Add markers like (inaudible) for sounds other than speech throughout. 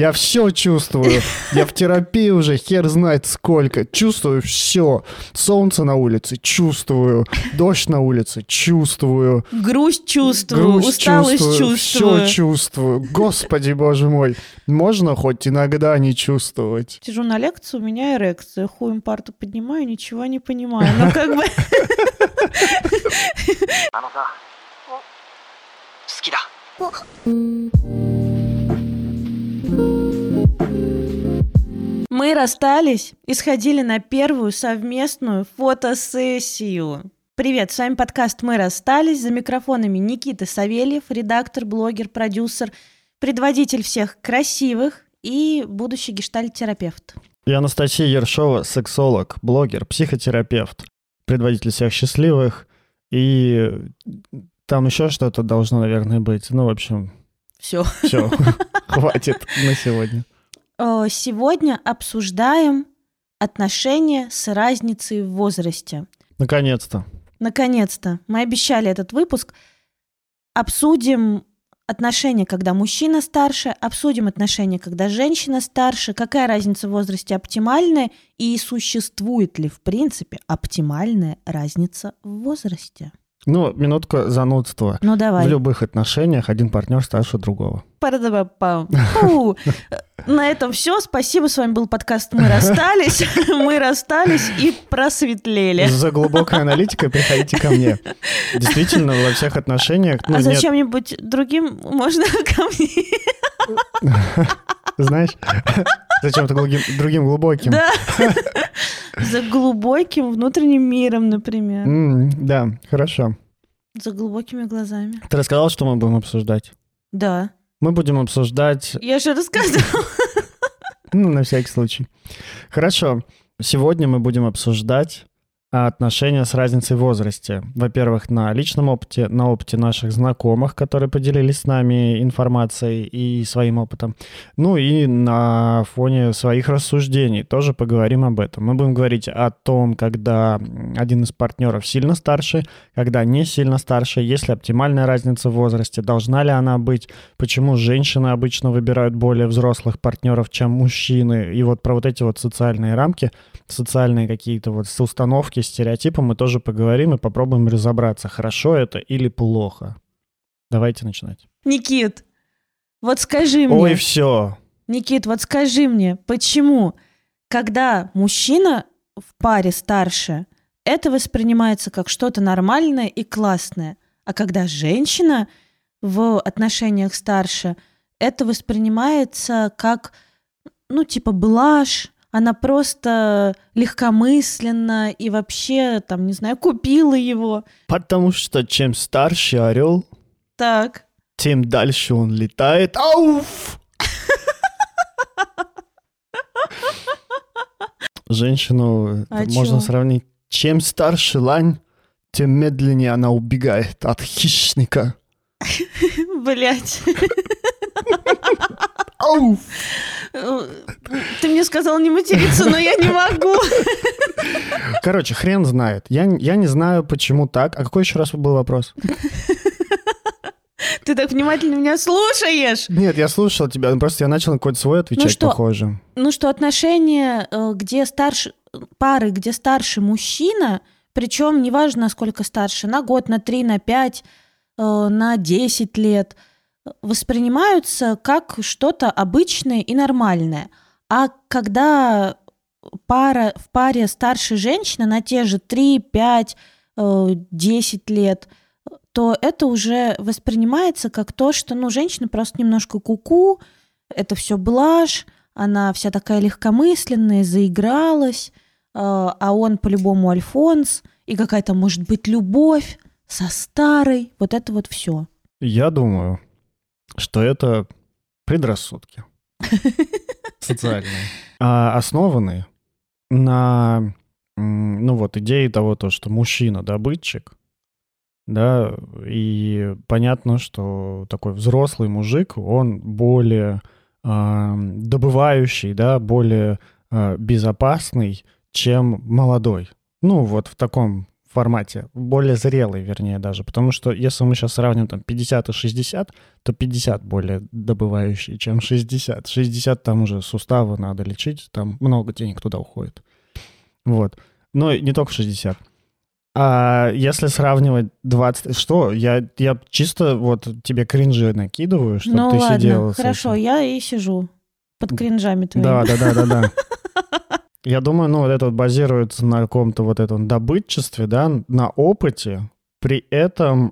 Я все чувствую. Я в терапии уже хер знает сколько. Чувствую все. Солнце на улице чувствую. Дождь на улице чувствую. Грусть чувствую, Грусть усталость чувствую. Все чувствую. Господи, боже мой. Можно хоть иногда не чувствовать. Сижу на лекции, у меня эрекция. Хуем парту поднимаю, ничего не понимаю. Ну, как бы... (laughs) あのさ好きだ Мы расстались и сходили на первую совместную фотосессию. Привет, с вами подкаст «Мы расстались». За микрофонами Никита Савельев, редактор, блогер, продюсер, предводитель всех красивых и будущий гештальт-терапевт. Я Анастасия Ершова, сексолог, блогер, психотерапевт, предводитель всех счастливых. И там еще что-то должно, наверное, быть. Ну, в общем, Все. все, (laughs) хватит на сегодня. Э, Сегодня обсуждаем отношения с разницей в возрасте. Наконец-то. Наконец-то. Мы обещали этот выпуск. Обсудим отношения, когда мужчина старше, обсудим отношения, когда женщина старше, какая разница в возрасте оптимальная и существует ли, в принципе, оптимальная разница в возрасте. Ну, минутку занудства. Ну В давай. любых отношениях один партнер старше другого. На этом все. Спасибо. С вами был подкаст «Мы расстались». (laughs) Мы расстались и просветлели. За глубокой аналитикой приходите ко мне. Действительно, во всех отношениях... Ну, А зачем-нибудь другим можно (laughs) ко мне? знаешь, зачем-то другим, другим глубоким. Да. За глубоким внутренним миром, например. М, да, хорошо. За глубокими глазами. Ты рассказал, что мы будем обсуждать? Да. Мы будем обсуждать, Я же рассказывала. (laughs) ну, на всякий случай. Хорошо. Сегодня мы будем обсуждать отношения с разницей в возрасте. Во-первых, на личном опыте, на опыте наших знакомых, которые поделились с нами информацией и своим опытом. Ну и на фоне своих рассуждений тоже поговорим об этом. Мы будем говорить о том, когда один из партнеров сильно старше, когда не сильно старше, есть ли оптимальная разница в возрасте, должна ли она быть, почему женщины обычно выбирают более взрослых партнеров, чем мужчины. И вот про вот эти вот социальные рамки, социальные какие-то вот установки, стереотипы мы тоже поговорим и попробуем разобраться, хорошо это или плохо. Давайте начинать. Никит, вот скажи мне. Ой, все. Никит, вот скажи мне, почему, когда мужчина в паре старше, это воспринимается как что-то нормальное и классное, а когда женщина в отношениях старше, это воспринимается как, ну, типа, блажь, она просто легкомысленно и вообще, там, не знаю, купила его. Потому что чем старше орел, Так, тем дальше он летает. Ауф! Женщину А можно чё? сравнить. Чем старше лань, тем медленнее она убегает от хищника. (laughs) блядь. Ауф! Ты мне сказал не материться, но я не могу. Короче, хрен знает. Я, я не знаю, почему так. А какой еще раз был вопрос? Ты так внимательно меня слушаешь. Нет, я слушал тебя, просто я начал на какой-то свой отвечать, что? похоже. Ну что, отношения, э, где старше, пары, где старше мужчина, причем неважно, насколько старше, на год, на три, на пять, э, на 10 лет, воспринимаются как что-то обычное и нормальное. А когда пара, в паре старше женщина на те же 3, 5, э, 10 лет, то это уже воспринимается как то, что ну, женщина просто немножко куку, это все блажь, она вся такая легкомысленная, заигралась, э, а он по-любому Альфонс, и какая-то может быть любовь со старой, вот это вот все. Я думаю, что это предрассудки (laughs) социальные, а основанные на, ну вот, идее того, то, что мужчина добытчик, да, и понятно, что такой взрослый мужик, он более а, добывающий, да, более а, безопасный, чем молодой. Ну, вот в таком формате, более зрелый, вернее, даже. Потому что если мы сейчас сравним там 50 и 60, то 50 более добывающий, чем 60. 60 там уже суставы надо лечить, там много денег туда уходит. Вот. Но не только 60. А если сравнивать 20... Что? Я, я чисто вот тебе кринжи накидываю, чтобы ну ты ладно, сидела хорошо, я и сижу под кринжами твоими. Да, да, да, да, да. (laughs) Я думаю, ну, вот это вот базируется на каком-то вот этом добытчестве, да, на опыте. При этом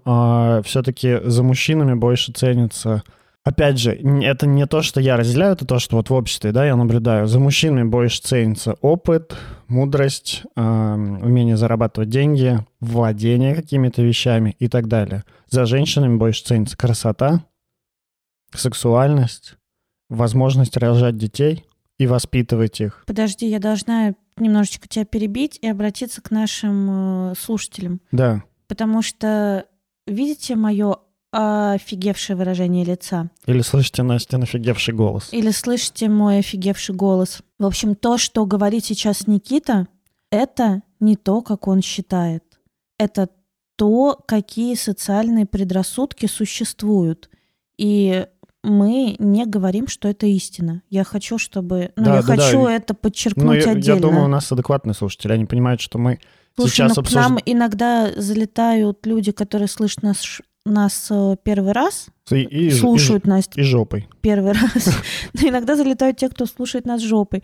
все-таки за мужчинами больше ценится... Опять же, это не то, что я разделяю, это то, что вот в обществе, да, я наблюдаю. За мужчинами больше ценится опыт, мудрость, эм, умение зарабатывать деньги, владение какими-то вещами и так далее. За женщинами больше ценится красота, сексуальность, возможность рожать детей и воспитывать их. Подожди, я должна немножечко тебя перебить и обратиться к нашим э, слушателям. Да. Потому что, видите мое офигевшее выражение лица? Или слышите Настя офигевший голос. Или слышите мой офигевший голос? В общем, то, что говорит сейчас Никита, это не то, как он считает. Это то, какие социальные предрассудки существуют. И мы не говорим, что это истина. Я хочу, чтобы... Ну, Да, я да, да. хочу это Ну, подчеркнуть я, я отдельно. думаю, у нас адекватные слушатели. Они понимают, что мы Слушай, сейчас ну, к обсуждаем... нам иногда залетают люди, которые слышат нас, ш- нас э, первый раз, И, и, и, слушают нас и жопой. первый (laughs) раз. Но иногда залетают те, кто слушает нас жопой.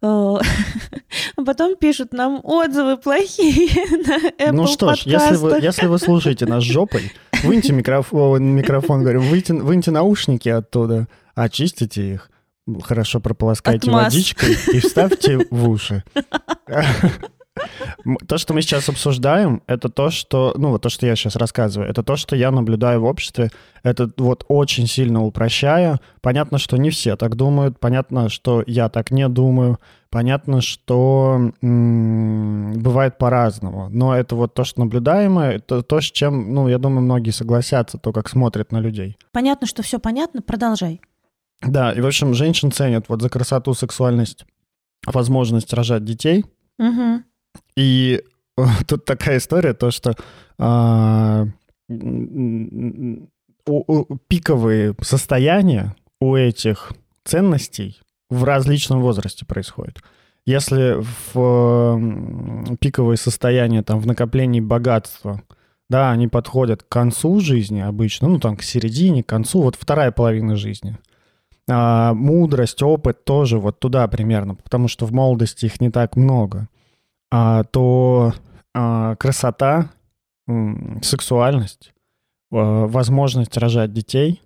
А (laughs) потом пишут нам отзывы плохие (laughs) на Apple ну что ж, если вы, если вы слушаете нас жопой, выньте микрофон, микрофон говорю, выньте, выньте наушники оттуда, очистите их, хорошо прополоскайте водичкой и вставьте в уши. То, что мы сейчас обсуждаем, это то, что, ну, вот то, что я сейчас рассказываю, это то, что я наблюдаю в обществе, это вот очень сильно упрощая. Понятно, что не все так думают, понятно, что я так не думаю, понятно, что м, бывает по-разному, но это вот то, что наблюдаемое, это то, с чем, ну, я думаю, многие согласятся, то, как смотрят на людей. Понятно, что все понятно, продолжай. Да, и, в общем, женщин ценят вот за красоту, сексуальность, возможность рожать детей, Мгм. И (laughs) тут такая история, то что а, у- у- пиковые состояния у этих ценностей в различном возрасте происходят. Если в пиковые состояния там в накоплении богатства, да, они подходят к концу жизни обычно, ну там к середине, к концу, вот вторая половина жизни. А, мудрость, опыт тоже вот туда примерно, потому что в молодости их не так много то а, красота, сексуальность, а, возможность рожать детей,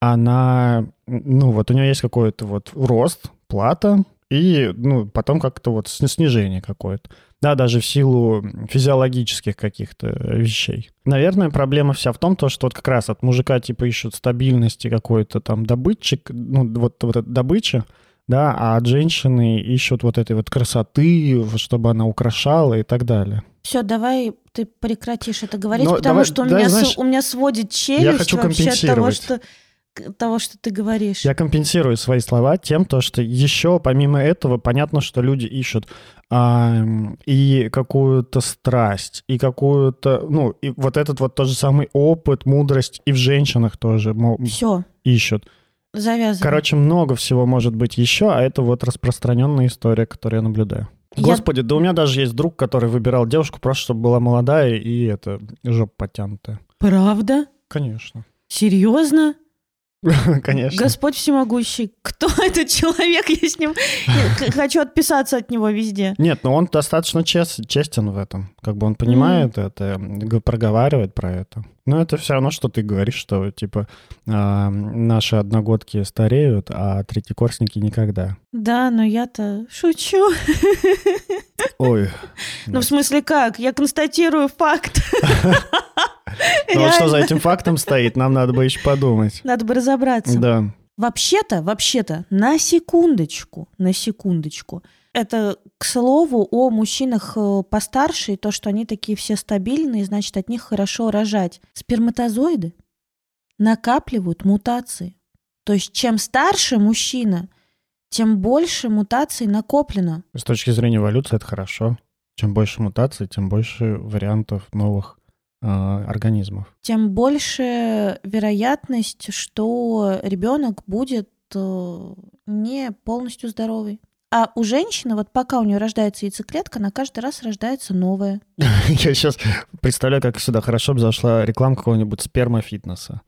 она, ну вот у нее есть какой-то вот рост, плата, и ну, потом как-то вот сни- снижение какое-то. Да, даже в силу физиологических каких-то вещей. Наверное, проблема вся в том, то, что вот как раз от мужика типа ищут стабильности какой-то там добытчик, ну вот, вот эта добыча, да, а от женщины ищут вот этой вот красоты, чтобы она украшала и так далее. Все, давай ты прекратишь это говорить, Но потому давай- что у, давай, меня, с- знаешь, у меня сводит челюсть хочу вообще от того что, того, что ты говоришь. Я компенсирую свои слова тем, то, что еще помимо этого понятно, что люди ищут а, и какую-то страсть, и какую-то, ну, и вот этот вот тот же самый опыт, мудрость и в женщинах тоже мо- Все, ищут. Завязывай. Короче, много всего может быть еще, а это вот распространенная история, которую я наблюдаю. Я- Господи, да у меня даже есть друг, который выбирал девушку просто, чтобы была молодая и это жопа подтянутая. Правда? Конечно. Серьезно? (laughs) Конечно. Господь всемогущий. Кто (laughs) этот человек? Я с ним хочу отписаться от него везде. Нет, но он достаточно чес- честен в этом. Как бы он понимает это, проговаривает про это. Но это все равно, что ты говоришь, что типа а, наши одногодки стареют, а третьекурсники никогда. Да, но я-то шучу. Ой. Ну, в смысле как? Я констатирую факт. (laughs) Ну вот что за этим фактом стоит, нам надо бы еще подумать. Надо бы разобраться. Да. Вообще-то, вообще-то, на секундочку, на секундочку. Это, к слову, о мужчинах э, постарше, и то, что они такие все стабильные, значит, от них хорошо рожать. Сперматозоиды накапливают мутации. То есть, чем старше мужчина, тем больше мутаций накоплено. С точки зрения эволюции это хорошо. Чем больше мутаций, тем больше вариантов новых организмов. Тем больше вероятность, что ребенок будет э, не полностью здоровый. А у женщины, вот пока у нее рождается яйцеклетка, она каждый раз рождается новая. (laughs) Я сейчас представляю, как сюда хорошо бы зашла реклама какого-нибудь спермофитнеса.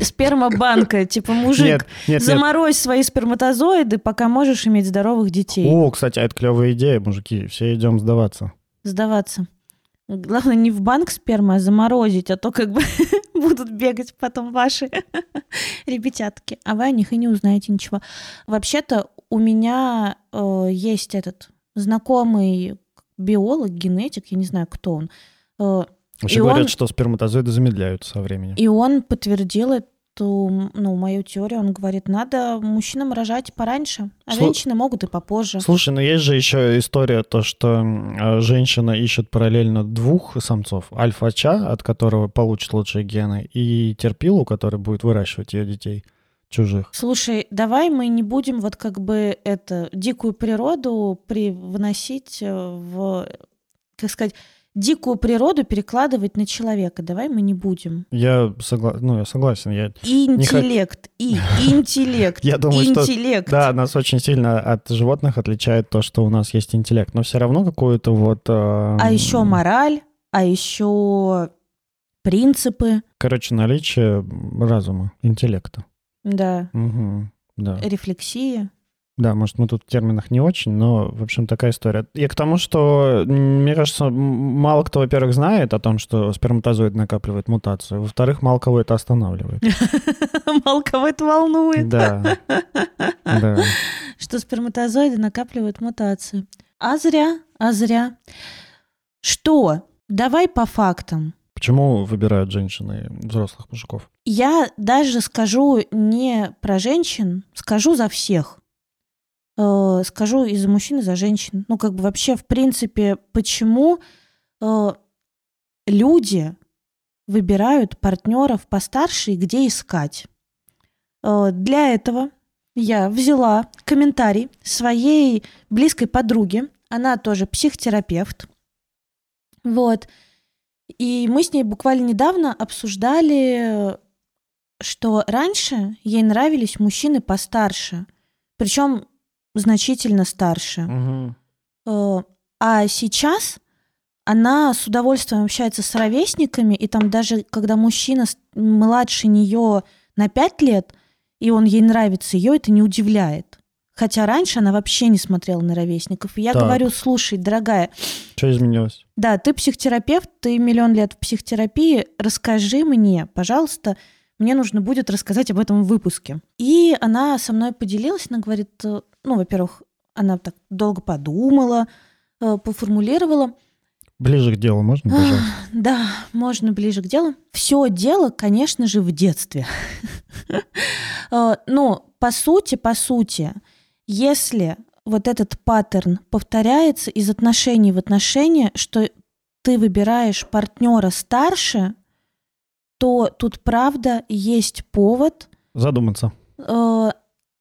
Спермобанка, типа мужик, Нет, нет, нет. заморозь свои сперматозоиды, пока можешь иметь здоровых детей. О, кстати, а это клевая идея, мужики. Все идем сдаваться. Сдаваться. Главное не в банк спермы, а заморозить, а то как бы (laughs) будут бегать потом ваши (laughs) ребятятки, а вы о них и не узнаете ничего. Вообще-то у меня э, есть этот знакомый биолог, генетик, я не знаю, кто он. Э, Вообще И говорят, он- что сперматозоиды замедляются со временем. И он подтвердил эту, ну, мою теорию. Он говорит, надо мужчинам рожать пораньше, а Слу- женщины могут и попозже. Слушай, ну есть же еще история, то, что э, женщина ищет параллельно двух самцов. Альфа-ча, от которого получит лучшие гены, и терпилу, который будет выращивать ее детей чужих. Слушай, давай мы не будем вот как бы это дикую природу привносить э, в, как сказать, дикую природу перекладывать на человека. Давай мы не будем. Я, согла... ну, я согласен. Я... Интеллект, и (laughs) интеллект, Я думаю, что- интеллект. Да, нас очень сильно от животных отличает то, что у нас есть интеллект, но все равно какую-то вот... э, А еще мораль, а еще принципы, Короче, наличие разума, интеллекта. да, Мгм. Да. рефлексия. Да, может, мы тут в терминах не очень, но, в общем, такая история. И к тому, что, мне кажется, мало кто, во-первых, знает о том, что сперматозоид накапливает мутацию. Во-вторых, мало кого это останавливает. (laughs) Мало кого это волнует, Да. Что сперматозоиды накапливают мутации. А зря, а зря. Что? Давай по фактам. Почему выбирают женщины взрослых мужиков? Я даже скажу не про женщин, скажу за всех. Э, скажу и за мужчин, и за женщин. Ну, как бы вообще, в принципе, почему э, люди выбирают партнеров постарше и где искать? Э, для этого я взяла комментарий своей близкой подруги. Она тоже психотерапевт. Вот. И мы с ней буквально недавно обсуждали, что раньше ей нравились мужчины постарше, причем значительно старше. Э, А сейчас она с удовольствием общается с ровесниками, и там даже когда мужчина младше нее на 5 лет, и он ей нравится, ее это не удивляет. Хотя раньше она вообще не смотрела на ровесников. И я Так. говорю, слушай, дорогая, Что изменилось? да, ты психотерапевт, ты миллион лет в психотерапии. Расскажи мне, пожалуйста, мне нужно будет рассказать об этом в выпуске. И она со мной поделилась, она говорит, ну, во-первых, она так долго подумала, э, поформулировала. Ближе к делу можно, пожалуйста? Да, можно ближе к делу. Все дело, конечно же, в детстве. Э, Но по сути, по сути, если вот этот паттерн повторяется из отношений в отношения, что ты выбираешь партнера старше, то тут правда есть повод, Задуматься, э,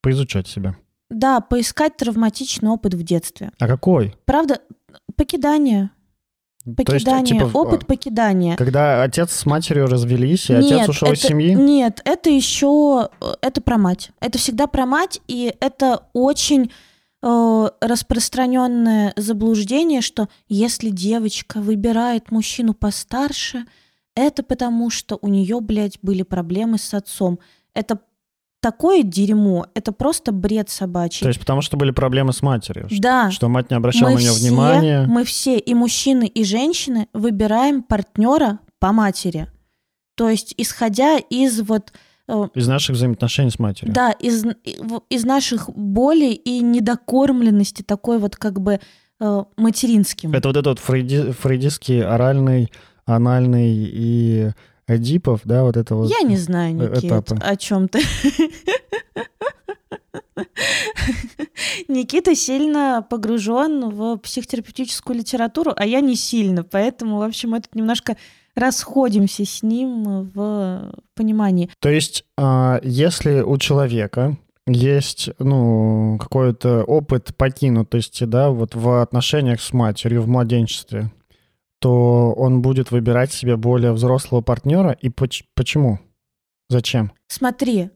поизучать себя. Да, поискать травматичный опыт в детстве. А какой? Правда, покидание, То есть, покидание, типа, опыт покидания. Когда отец с матерью развелись, и отец Нет, ушел из это- семьи? Нет, это еще это про мать. Это всегда про мать, и это очень э, распространенное заблуждение, что если девочка выбирает мужчину постарше, это потому, что у нее, блядь, были проблемы с отцом. Это такое дерьмо, это просто бред собачий. То есть потому что были проблемы с матерью? да, Что мать не обращала мы на нее все, внимания? мы все, и мужчины, и женщины, выбираем партнера по матери. То есть, исходя из вот э, Из наших взаимоотношений с матерью. да, из, из наших болей и недокормленности такой вот как бы э, материнским. Это вот этот фрейди- фрейдистский оральный, анальный и Эдипов, да, вот это вот. Я не знаю, э, Никит, этапы. о чем ты. Никита сильно погружен в психотерапевтическую литературу, а я не сильно, поэтому, в общем, мы тут немножко расходимся с ним в понимании. То есть, а, если у человека есть, ну, какой-то опыт покинутости, да, вот в отношениях с матерью в младенчестве, то он будет выбирать себе более взрослого партнера. И поч- почему? Зачем? Смотри,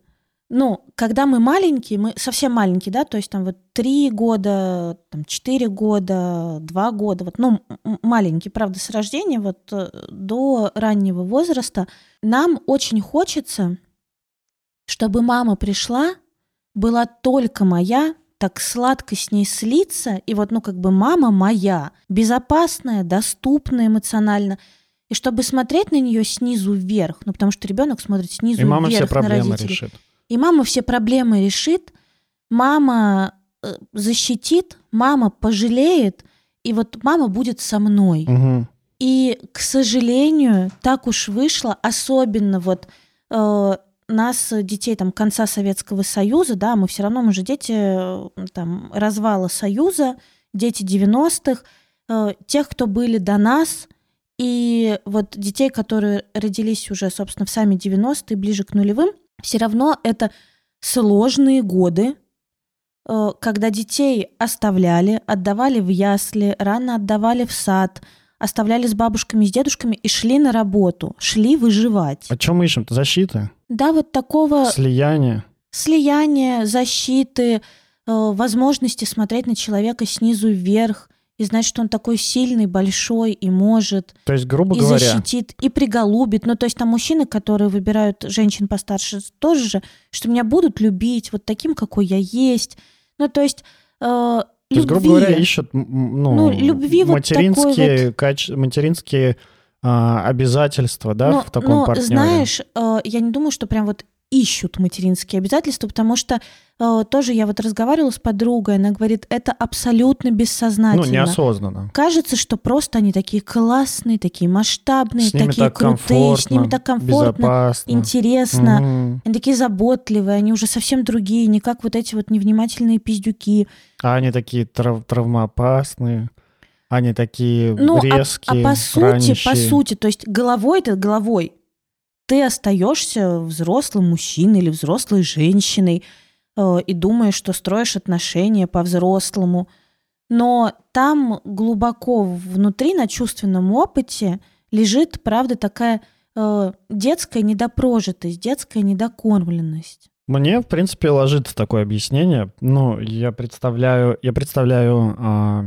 ну, когда мы маленькие, мы совсем маленькие, да, то есть там вот три года, там четыре года, два года, вот, ну, маленькие, правда, с рождения, вот э, до раннего возраста, нам очень хочется, чтобы мама пришла, была только моя, так сладко с ней слиться, и вот, ну, как бы мама моя, безопасная, доступная эмоционально, и чтобы смотреть на нее снизу вверх, ну, потому что ребенок смотрит снизу И мама вверх все на проблемы родителей. решит. И мама все проблемы решит, мама э, защитит, мама пожалеет, и вот мама будет со мной. Мгм. И, к сожалению, так уж вышло, особенно вот э, нас, э, детей там конца Советского Союза, да, мы все равно, мы же дети э, там развала Союза, дети 90-х, э, тех, кто были до нас, и вот детей, которые родились уже, собственно, в сами 90-е, ближе к нулевым, все равно это сложные годы, э, когда детей оставляли, отдавали в ясли, рано отдавали в сад, оставляли с бабушками, с дедушками и шли на работу, шли выживать. А что мы ищем-то? Защиты? Да, вот такого Слияние? слияния, защиты, э, возможности смотреть на человека снизу вверх и знать, что он такой сильный, большой и может, То есть, грубо и говоря, защитит, и приголубит. Ну, то есть там мужчины, которые выбирают женщин постарше, тоже же, что меня будут любить вот таким, какой я есть. Ну, то есть э, то есть, грубо любви. говоря, ищут ну, Ну, любви вот материнские, каче- материнские а, обязательства, да, но, в таком но, партнере. знаешь, э, я не думаю, что прям вот ищут материнские обязательства, потому что э, тоже я вот разговаривала с подругой, она говорит, это абсолютно ну, бессознательно. неосознанно. Кажется, что просто они такие классные, такие масштабные, такие так крутые, с ними так комфортно, безопасно. интересно. Мгм. Они такие заботливые, они уже совсем другие, не как вот эти вот невнимательные пиздюки. А они такие трав- травмоопасные, они такие Ну, а- резкие, а, по сути, по ранящие. сути, то есть головой ты головой, ты остаешься взрослым мужчиной или взрослой женщиной э, и думаешь, что строишь отношения по-взрослому. Но там глубоко внутри, на чувственном опыте, лежит, правда, такая э, детская недопрожитость, детская недокормленность. Мне, в принципе, ложится такое объяснение. Ну, я представляю, я представляю а,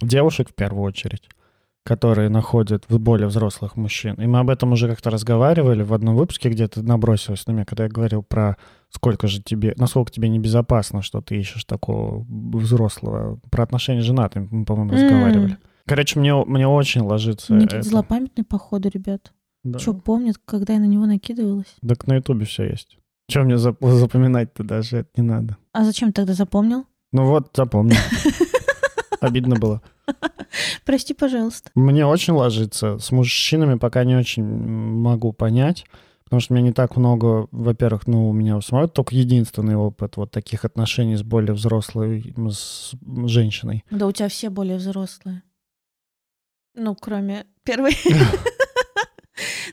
девушек в первую очередь, которые находят в более взрослых мужчин. И мы об этом уже как-то разговаривали в одном выпуске, где ты набросилась на меня, когда я говорил про сколько же тебе, насколько тебе небезопасно, что ты ищешь такого взрослого. Про отношения с женатыми мы, по-моему, М. разговаривали. Короче, мне, мне очень ложится Никита это. злопамятный, походу, ребят. Да. Что помнит, когда я на него накидывалась? Так на ютубе все есть. Чем мне зап- запоминать-то даже это не надо. А зачем тогда запомнил? Ну вот, запомнил. (laughs) Обидно было. Прости, пожалуйста. Мне очень ложится. С мужчинами пока не очень могу понять, потому что у меня не так много, во-первых, ну, у меня у самого только единственный опыт вот таких отношений с более взрослой с женщиной. Да у тебя все более взрослые. Ну, кроме первой. (laughs)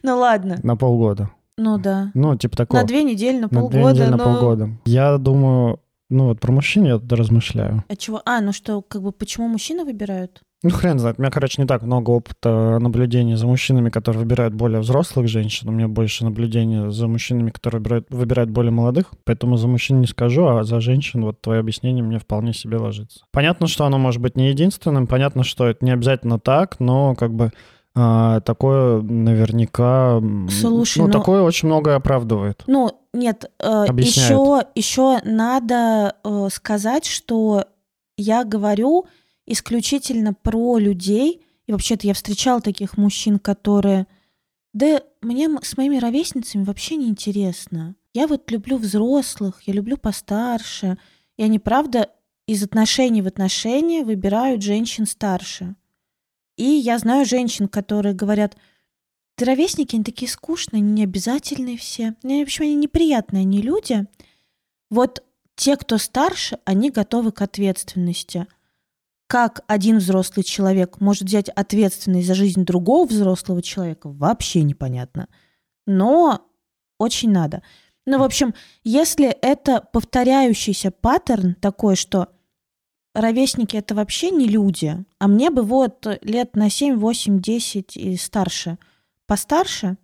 Ну ладно. На полгода. Ну да. Ну, типа такого. На две недели, на На две полгода. недели, на полгода. Я думаю, ну вот про мужчин я размышляю. А чего? А, ну что, как бы почему мужчины выбирают? Ну, хрен знает. У меня, короче, не так много опыта наблюдения за мужчинами, которые выбирают более взрослых женщин. У меня больше наблюдения за мужчинами, которые выбирают, выбирают более молодых. Поэтому за мужчин не скажу, а за женщин вот твое объяснение мне вполне себе ложится. Понятно, что оно может быть не единственным. Понятно, что это не обязательно так, но как бы такое наверняка... Слушай, ну, ну- такое очень многое оправдывает. Ну, нет, Объясняют. еще, еще надо э, сказать, что я говорю исключительно про людей, и вообще-то я встречала таких мужчин, которые... Да мне с моими ровесницами вообще не интересно. Я вот люблю взрослых, я люблю постарше. И они, правда, из отношений в отношения выбирают женщин старше. И я знаю женщин, которые говорят, ты ровесники, они такие скучные, они необязательные все. В общем, они неприятные, они люди. Вот те, кто старше, они готовы к ответственности. Как один взрослый человек может взять ответственность за жизнь другого взрослого человека, вообще непонятно. Но очень надо. Ну, в общем, если это повторяющийся паттерн такой, что ровесники это вообще не люди, а мне бы вот лет на 7, 8, 10 и старше, постарше,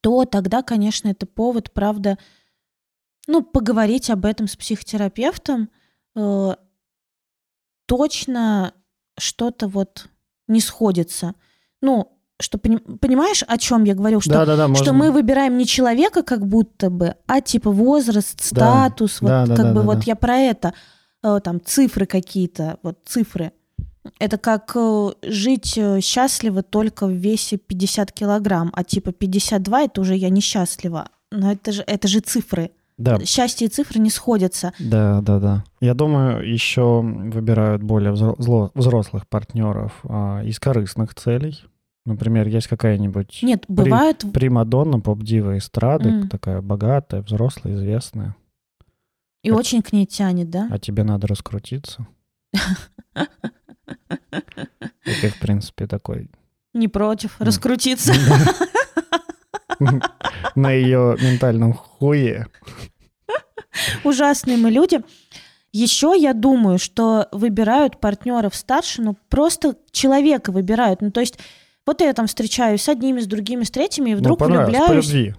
то тогда, конечно, это повод, правда, ну, поговорить об этом с психотерапевтом. Э, точно что-то вот не сходится. Ну, что понимаешь, о чем я говорю, что, да, да, да, что мы выбираем не человека как будто бы, а типа возраст, статус, да, вот да, как да, бы да, вот да. я про это, там цифры какие-то, вот цифры. Это как э, жить э, счастливо только в весе 50 килограмм, а типа 52 это уже я несчастлива. Но это же, это же цифры. Да, Счастье и цифры не сходятся. да, да, да. Я думаю, еще выбирают более взрослых партнеров а, из корыстных целей. Например, есть какая-нибудь Нет, При- бывают... примадонна, поп-дива эстрады, М. такая богатая, взрослая, известная. И очень к ней тянет, да? А тебе надо раскрутиться. И ты, в принципе, такой Не против раскрутиться. (laughs) на ее ментальном хуе. Ужасные мы люди. Еще я думаю, что выбирают партнеров старше, ну просто человека выбирают. Ну то есть вот я там встречаюсь с одними, с другими, с третьими, и Ну, вдруг по влюбляюсь. любви.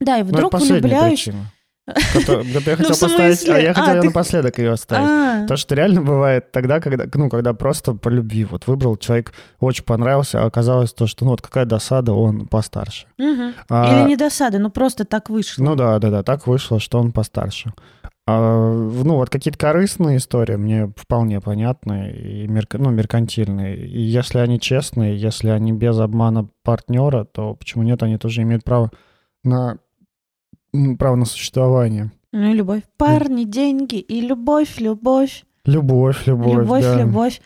Да, и Ну, вдруг последняя влюбляюсь. причина. Кото- да, Я Ну, хотел в поставить, а я А, хотел ты- напоследок ее оставить. А, Потому что реально бывает тогда, когда, ну, когда просто по любви. Вот выбрал человек, очень понравился, а оказалось то, что, ну, вот какая досада, он постарше. мгм. А, Или не досады, ну просто так вышло. Ну да, да, да, так вышло, что он постарше. А, ну, вот какие-то корыстные истории мне вполне понятны и мерк- ну, меркантильные. И если они честные, если они без обмана партнера, то почему нет, они тоже имеют право на, право на существование. Ну и любовь. Парни, деньги и любовь, любовь. Любовь, любовь, Любовь, да. любовь.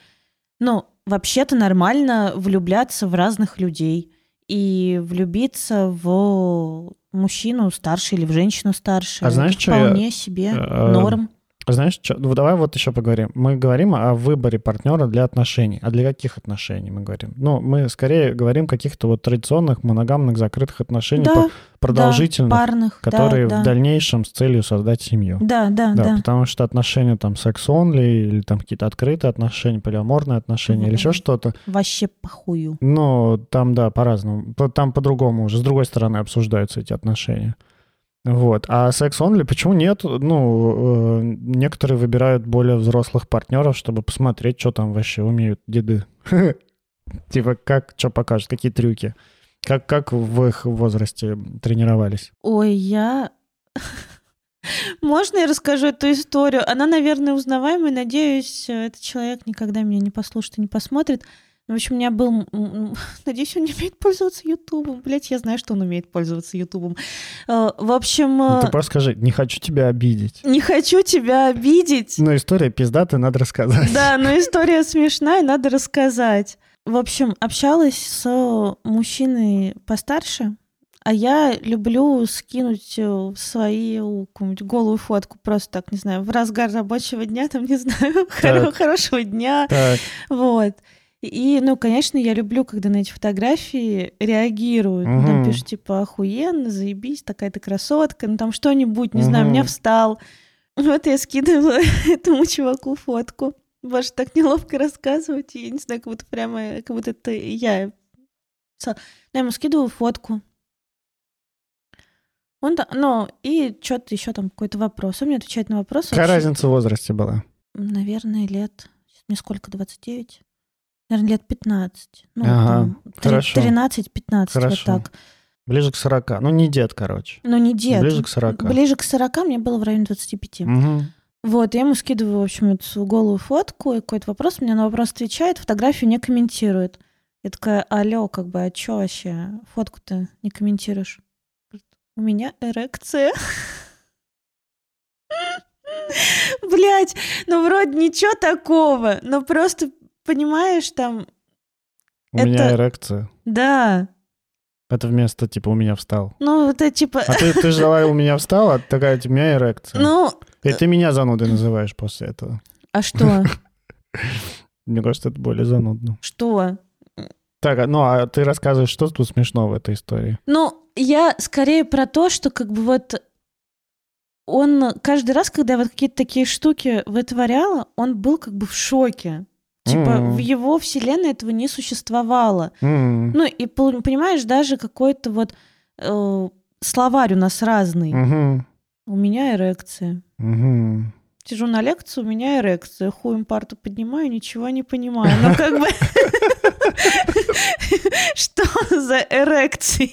Ну, вообще-то нормально влюбляться в разных людей и влюбиться в мужчину старше или в женщину старше. А знаешь, Это что я, вполне себе э, норм. Знаешь, что? Ну, давай вот еще поговорим. Мы говорим о выборе партнера для отношений. А для каких отношений мы говорим? Ну, мы скорее говорим о каких-то вот традиционных, моногамных, закрытых отношениях, Да, продолжительных, да, парных, да, которые да. в дальнейшем с целью создать семью. Да, да, Да, да. потому что отношения там секс-онли или там какие-то открытые отношения, полиаморные отношения или еще что-то, Вообще похую. ну, там, да, по-разному. По- Там по-другому уже, с другой стороны обсуждаются эти отношения. Вот. А секс-онли почему нет? Ну, э, некоторые выбирают более взрослых партнеров, чтобы посмотреть, что там вообще умеют деды. (laughs) Типа, как, что покажут, какие трюки. Как, как в их возрасте тренировались. Ой, я... (laughs) Можно я расскажу эту историю? Она, наверное, узнаваемая. Надеюсь, этот человек никогда меня не послушает и не посмотрит. В общем, у меня был... (laughs) Надеюсь, он не умеет пользоваться Ютубом. Блять, я знаю, что он умеет пользоваться Ютубом. Э, В общем, Ну, э, Ты просто скажи, не хочу тебя обидеть. не хочу тебя обидеть. Но история пиздатая, надо рассказать. Да, но (laughs) история смешная, надо рассказать. В общем, общалась с мужчиной постарше, а я люблю скинуть э, свою какую-нибудь голую фотку просто так, не знаю, в разгар рабочего дня, там, не знаю, (laughs) хоро- хорошего дня, Так, вот. И, ну, конечно, я люблю, когда на эти фотографии реагируют. Ну, Там пишут, типа, охуенно, заебись, такая-то красотка, ну, там что-нибудь, не знаю, Мгм. меня встал. (laughs) Вот я скидывала (laughs) этому чуваку фотку. Боже, так неловко рассказывать. Я не знаю, как будто прямо, как будто это я. Со- Я ему скидываю фотку. Он там, ну, и что-то еще там какой-то вопрос. Он мне отвечает на вопрос. какая вообще, разница в возрасте была? Наверное, лет... Мне сколько, 29? Наверное, лет 15. Ну, Ага, там, три- хорошо. 13-15, вот так. Ближе к 40. Ну, не дед, короче. Но не дед. Ближе к 40. Ближе к 40 мне было в районе 25. Мгм. Вот, я ему скидываю, в общем, эту свою голую фотку, и какой-то вопрос, мне на вопрос отвечает, фотографию не комментирует. Я такая, алло, как бы, а чё вообще, фотку-то не комментируешь? У меня эрекция. (laughs) Блять, ну вроде ничего такого, но просто, понимаешь, там, У меня Это- эрекция. да, Это вместо, типа, у меня встал. ну это типа, А ты, ты жила у меня встал, а такая, у меня эрекция. ну, И ты меня занудой называешь после этого. а что, (laughs) Мне кажется, это более занудно. что? Так, а- ну а ты рассказываешь, что тут смешно в этой истории? Ну, я скорее про то, что как бы вот он каждый раз, когда вот какие-то такие штуки вытворяла, он был как бы в шоке. Типа М. в его вселенной этого не существовало. М, Ну и понимаешь, даже какой-то вот э, словарь у нас разный. мгм, У меня эрекция. мгм. Сижу на лекции, у меня эрекция. Хуем парту поднимаю, ничего не понимаю. Ну как бы... (laughs) Что за эрекция?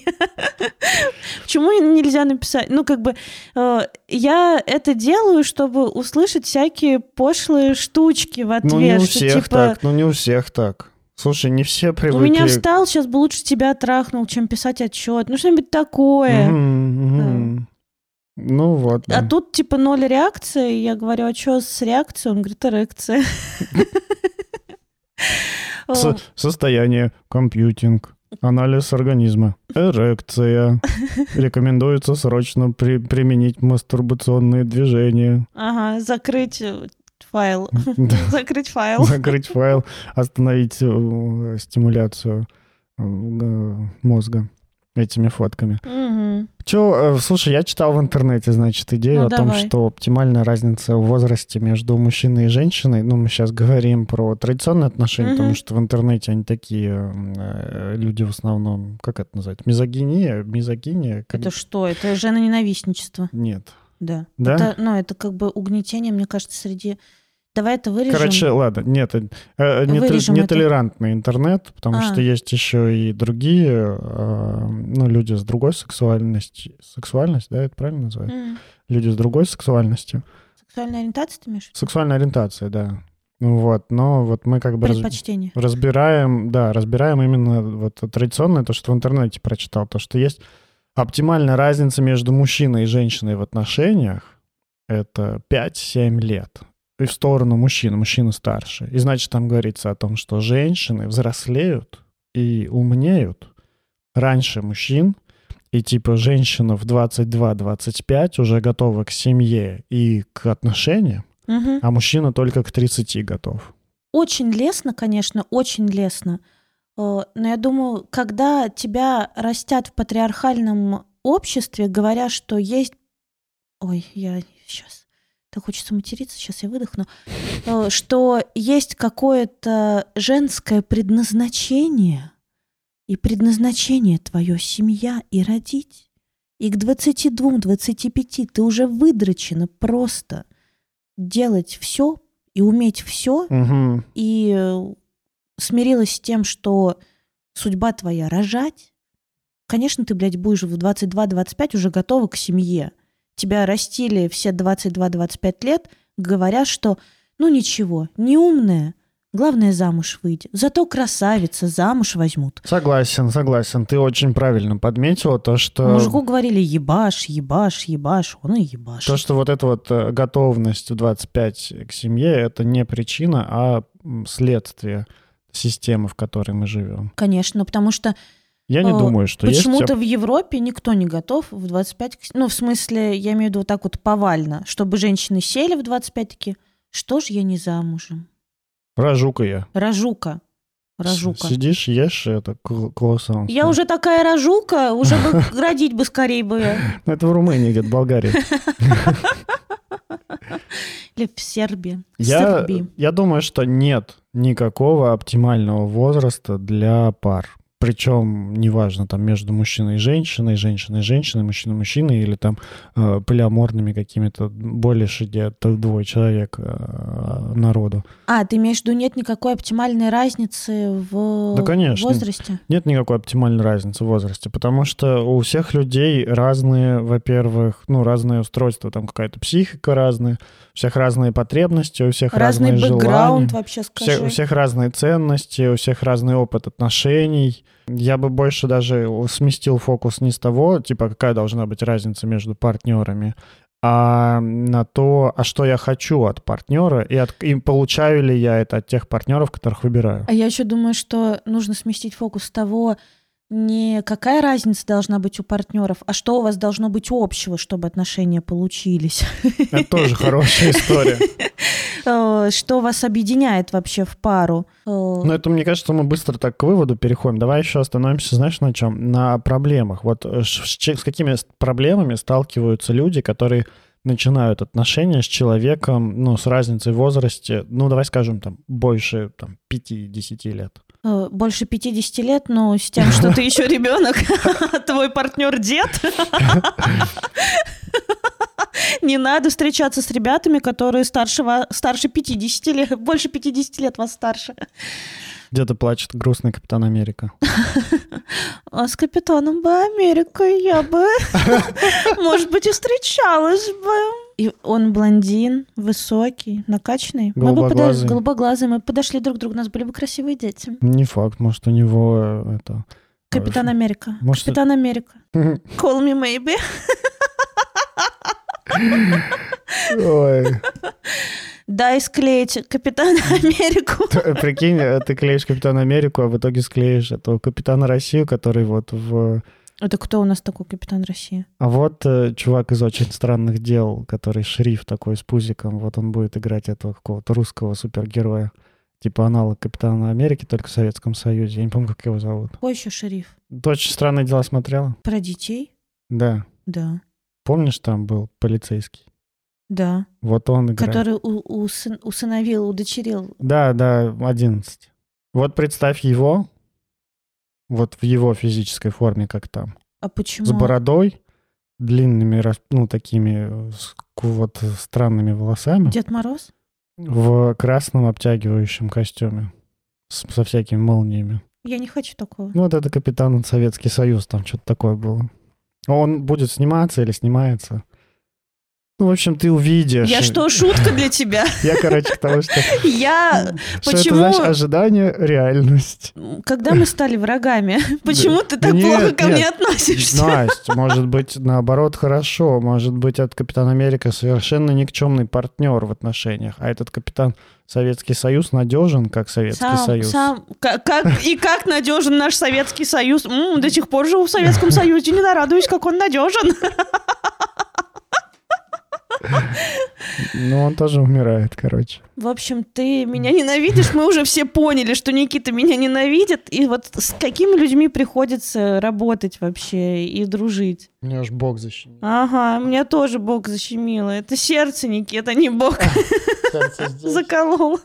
Почему нельзя написать? Ну как бы э, я это делаю, чтобы услышать всякие пошлые штучки в ответ. Ну, не у всех типа, так, ну не у всех так. Слушай, не все У привыкли... меня встал, сейчас бы лучше тебя трахнул, чем писать отчет. Ну, что-нибудь такое. Мгм, мгм. Ну вот. А да. тут типа ноль реакции. Я говорю, а что с реакцией? Он говорит, эрекция. (laughs) Со- состояние, компьютинг, анализ организма, эрекция. Рекомендуется срочно при- применить мастурбационные движения. Ага, закрыть э, файл. (laughs) Закрыть файл. Закрыть файл, остановить э, стимуляцию э, мозга этими фотками. Мгм. Че, слушай, я читал в интернете, значит, идею Ну, о том, давай. что оптимальная разница в возрасте между мужчиной и женщиной, ну, мы сейчас говорим про традиционные отношения, Мгм. потому что в интернете они такие, э, люди в основном, как это назвать, мизогиния, мизогиния? как- Это что? Это женоненавистничество. Нет. Да. Да? Это, ну, это как бы угнетение, мне кажется, среди... Давай это вырежем. Короче, ладно, нет, э, э, не- Вырежем это. нетолерантный интернет, потому А. что есть еще и другие, э, ну, люди с другой сексуальностью, сексуальность, да, это правильно называют? М. Люди с другой сексуальностью. Сексуальная ориентация, ты имеешь? Сексуальная ориентация, да. Ну Вот, но вот мы как бы раз- разбираем, да, разбираем именно вот традиционное, то, что в интернете прочитал, то, что есть оптимальная разница между мужчиной и женщиной в отношениях, это 5-7 лет. И в сторону мужчины, мужчина старше. И значит, там говорится о том, что женщины взрослеют и умнеют раньше мужчин, и типа женщина в 22-25 уже готова к семье и к отношениям, Мгм. а мужчина только к 30 готов. Очень лестно, конечно, очень лестно. Э, Но я думаю, когда тебя растят в патриархальном обществе, говоря, что есть... Ой, я сейчас... Так хочется материться, сейчас я выдохну. Э, Что есть какое-то женское предназначение, и предназначение твое семья и родить. И к 22-25 ты уже выдрочена просто делать все и уметь все, Мгм. и э, смирилась с тем, что судьба твоя рожать, конечно, ты, блядь, будешь в 22-25 уже готова к семье. Тебя растили все 22-25 лет, говоря, что ну ничего, не умная, главное замуж выйти. Зато красавица, замуж возьмут. Согласен, согласен. Ты очень правильно подметила то, что... Мужику говорили ебаш, ебаш, ебаш, он и ебаш. То, что вот эта вот э, готовность в 25 к семье, это не причина, а следствие системы, в которой мы живем. Конечно, потому что Я не Э, думаю, что есть... Почему-то в Европе никто не готов в 25... к- Ну, в смысле, я имею в виду вот так вот повально, чтобы женщины сели в 25 такие, что ж я не замужем? Рожука я. Рожука. Рожука. Сидишь, ешь это круассан. Я уже такая рожука, уже бы (laughs) родить бы скорее бы. Это в Румынии где-то, в Болгарии. (laughs) Или в Сербии. Я, Сербии. я думаю, что нет никакого оптимального возраста для пар. Причем, неважно, там между мужчиной и женщиной, женщиной и женщиной, мужчиной и мужчиной, или там э, полиаморными какими-то более шидят двое человек э, народу. А, ты имеешь в виду, нет никакой оптимальной разницы в Да, конечно. возрасте? Нет никакой оптимальной разницы в возрасте, потому что у всех людей разные, во-первых, ну, разные устройства, там какая-то психика разная, у всех разные потребности, у всех Разный разные бэкграунд желания. вообще, скажи. Все- у всех разные ценности, у всех разный опыт отношений. Я бы больше даже сместил фокус не с того, типа, какая должна быть разница между партнерами, а на то, а что я хочу от партнера, и, от, и получаю ли я это от тех партнеров, которых выбираю. А я еще думаю, что нужно сместить фокус с того, не какая разница должна быть у партнеров, а что у вас должно быть общего, чтобы отношения получились. Это тоже (laughs) хорошая история. Э, Что вас объединяет вообще в пару. Э, Но это, мне кажется, мы быстро так к выводу переходим. Давай еще остановимся, знаешь, на чем? На проблемах. Вот э, с, какими проблемами сталкиваются люди, которые начинают отношения с человеком, ну, с разницей в возрасте, ну, давай скажем, там, больше, там, 5-10 лет. Э, Больше 50 лет, но с тем, что ты (laughs) еще ребенок, (laughs) твой партнер дед. (laughs) Не надо встречаться с ребятами, которые старше, старше 50 лет, больше 50 лет вас старше. Где-то плачет грустный Капитан Америка. А с капитаном бы Америка я бы, может быть, и встречалась бы. И он блондин, высокий, накачанный. Мы бы подо- Голубоглазый. голубоглазый, мы подошли друг к другу, у нас были бы красивые дети. Не факт, может, у него э, это... Капитан Америка. Может, Капитан Америка. (laughs) Call me maybe. Ой. Дай склеить Капитана (laughs) Америку. Т- Прикинь, э, ты клеишь Капитана Америку, а в итоге склеишь этого Капитана Россию, который вот в... Это кто у нас такой Капитан России? А вот э, чувак из «Очень странных дел», который шриф такой с пузиком, вот он будет играть этого какого-то русского супергероя. Типа аналог Капитана Америки, только в Советском Союзе. Я не помню, как его зовут. Какой еще шериф? Ты «Очень странные дела» смотрела? Про детей? Да. Да. Помнишь, там был полицейский? Да. Вот он играет. Который у- усын- усыновил, удочерил. Да, да, 11. Вот представь его, вот в его физической форме, как там. А почему? С бородой, длинными, ну, такими э, вот э, странными волосами, Дед Мороз? в красном обтягивающем костюме с- со всякими молниями. Я не хочу такого. Ну, вот это капитан Советский Союз, там что-то такое было. Он будет сниматься или снимается. Ну, в общем, ты увидишь. Я что, шутка для тебя? Я, короче, к тому, что... Я... Что это, Почему? знаешь, ожидание, реальность. Когда мы стали врагами, почему ты так нет, плохо ко нет. мне относишься? Настя, может быть, наоборот, хорошо. Может быть, этот Капитан Америка совершенно никчемный партнер в отношениях, а этот Капитан Советский Союз надежен, как Советский Сам, Союз. сам, как, как- и как надежен наш Советский Союз. М, до сих пор живу в Советском (laughs) Союзе, не нарадуюсь, как он надежен. Ну, он тоже умирает, короче. В общем, ты меня ненавидишь, мы уже все поняли, что Никита меня ненавидит, и вот с какими людьми приходится работать вообще и дружить. Меня аж бог защемил. Ага, меня тоже Бог защемило. Это сердце, Никита, не Бог (laughs) заколол.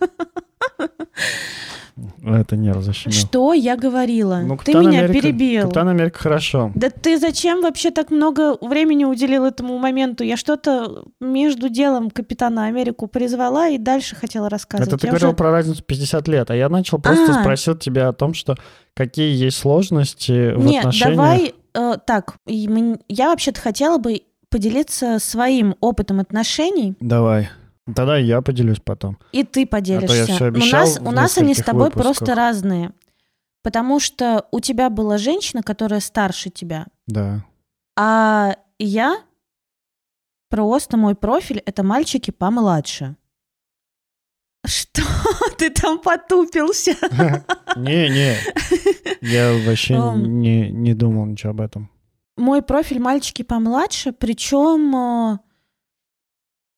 Это нерв защемил. Что я говорила? Ну, ты меня Америка- перебил. Капитан Америка хорошо. Да ты зачем вообще так много времени уделил этому моменту? Я что-то между делом Капитана Америку призвала и дальше хотела рассказывать. Это ты Я говорил уже- про разницу 50 лет, а я начал просто А. спросил тебя о том, что какие есть сложности в Нет, отношениях. давай э, так. Я вообще-то хотела бы поделиться своим опытом отношений, Давай. Тогда я поделюсь потом. и ты поделишься. всё у нас, у нас они с тобой выпусках. просто разные. Потому что у тебя была женщина, которая старше тебя, Да. а я просто мой профиль это мальчики помладше. Что (laughs) ты там потупился? (laughs) Не-не, я вообще не, не думал ничего об этом. Мой профиль мальчики помладше, причем э,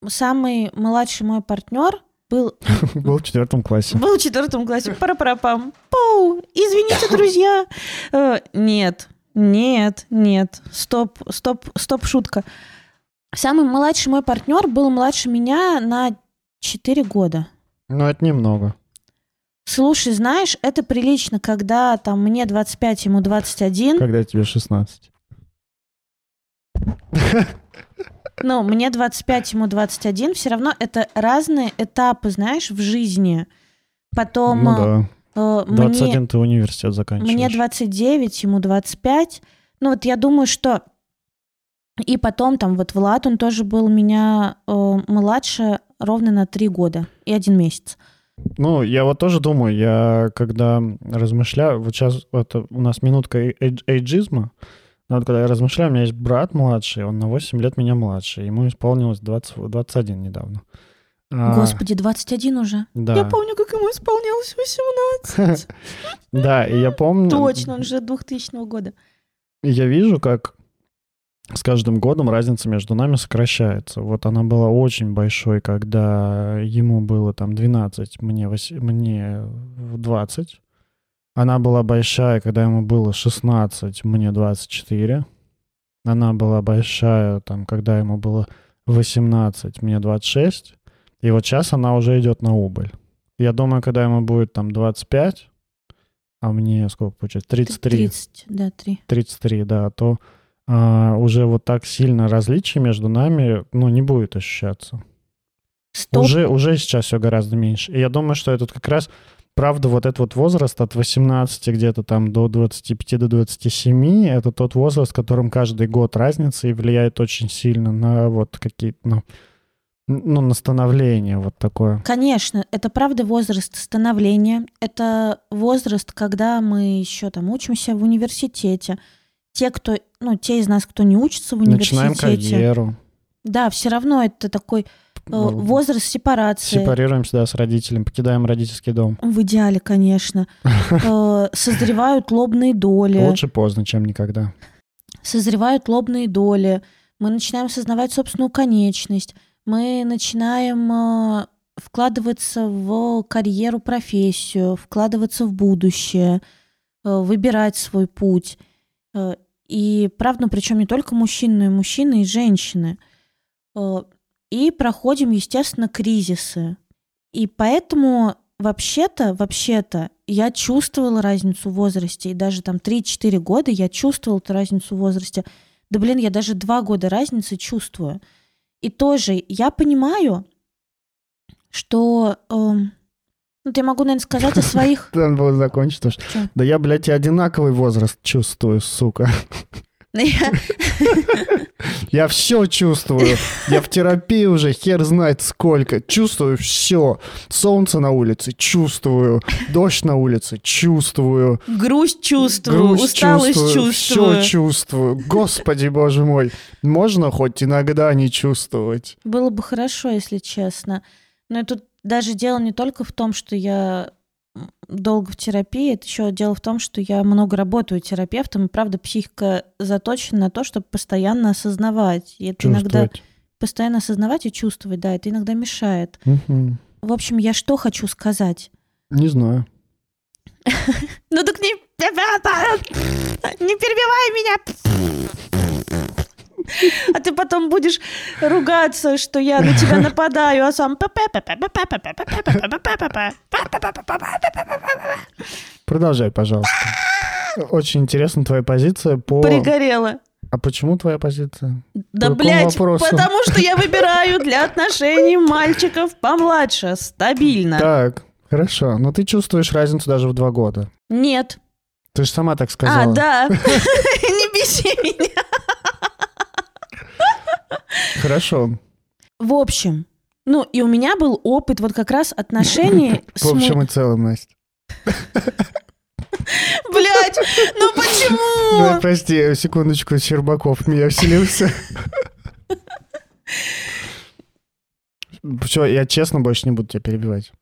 самый младший мой партнер был (laughs) Был в четвертом классе. был в четвертом классе. Пара-пара-пам. Пау! Извините, друзья. Э, Нет, нет, нет. Стоп, стоп, стоп, шутка. Самый младший мой партнер был младше меня на 4 года. Ну, это немного. Слушай, знаешь, это прилично, когда там мне 25, ему 21. Когда тебе 16. (laughs) (laughs) Ну, мне 25, ему 21. Все равно это разные этапы, знаешь, в жизни. Потом Ну да. э, мне, 21 ты университет заканчиваешь. мне 29, ему 25. Ну, вот я думаю, что... И потом там вот Влад, он тоже был меня э, младше ровно на 3 года и один месяц. Ну, я вот тоже думаю, я когда размышляю, вот сейчас это у нас минутка эй- эйдж- эйджизма, но вот когда я размышляю, у меня есть брат младший, он на 8 лет меня младше, ему исполнилось 20, 21 недавно. А, Господи, 21 уже. Да. Я помню, как ему исполнялось 18. (laughs) Да, и я помню... Точно, он же 2000 года. Я вижу, как с каждым годом разница между нами сокращается. Вот она была очень большой, когда ему было там 12, мне, вось- мне 20. Она была большая, когда ему было 16, мне 24. Она была большая, там, когда ему было 18, мне 26. И вот сейчас она уже идет на убыль. Я думаю, когда ему будет там 25, а мне сколько получается? 33. 30, да, 3. 33, да, то а, уже вот так сильно различий между нами, ну, не будет ощущаться. Стоп. Уже, уже сейчас все гораздо меньше. И я думаю, что этот как раз, правда, вот этот вот возраст от 18 где-то там до 25 до 27, это тот возраст, в котором каждый год разница и влияет очень сильно на вот какие-то, ну, ну, на становление вот такое. Конечно, это правда возраст становления. Это возраст, когда мы еще там учимся в университете. Те, кто, ну, те из нас, кто не учится в университете. Начинаем карьеру. Да, все равно это такой возраст сепарации. Сепарируемся, да, с родителем, покидаем родительский дом. В идеале, конечно. (laughs) Э, Созревают лобные доли. Лучше поздно, чем никогда. Созревают лобные доли. Мы начинаем осознавать собственную конечность. Мы начинаем э, вкладываться в карьеру, профессию, вкладываться в будущее, э, выбирать свой путь. Э, И правда, причем не только мужчины, но и мужчины, и женщины. И проходим, естественно, кризисы. И поэтому вообще-то, вообще-то, я чувствовала разницу в возрасте. И даже там 3-4 года я чувствовала эту разницу в возрасте. Да блин, я даже 2 года разницы чувствую. И тоже я понимаю, что... эм, ну, я могу, наверное, сказать о своих... (laughs) Надо было закончить. Чё? Да я, блядь, и одинаковый возраст чувствую, сука. (laughs) Я- все чувствую. Я в терапии уже хер знает сколько. Чувствую все. Солнце на улице чувствую. Дождь на улице чувствую. Грусть чувствую, Грусть усталость чувствую. чувствую. Все чувствую. Господи, боже мой. Можно хоть иногда не чувствовать? Было бы хорошо, если честно. Но тут даже дело не только в том, что я долго в терапии, это еще дело в том, что я много работаю терапевтом, и правда психика заточена на то, чтобы постоянно осознавать. И это иногда Чувствовать. постоянно осознавать и чувствовать, да, это иногда мешает. Мгм. В общем, я что хочу сказать? Не знаю. (laughs) Ну так не... Не перебивай меня! А ты потом будешь ругаться, что я на тебя (laughs) нападаю, а сам... Продолжай, пожалуйста. Очень интересна твоя позиция по... Пригорела. А почему твоя позиция? Да, По блядь, вопросу? потому что я выбираю для отношений мальчиков помладше, стабильно. Так, хорошо. Но ты чувствуешь разницу даже в два года. Нет. Ты же сама так А, сказала. да. Не беси меня. Хорошо. В общем, ну и у меня был опыт вот как раз отношений (laughs) с В общем и целом, Настя. Блять, ну Ну, почему? прости, секундочку, Щербаков меня вселился. Все, я честно больше не буду тебя перебивать.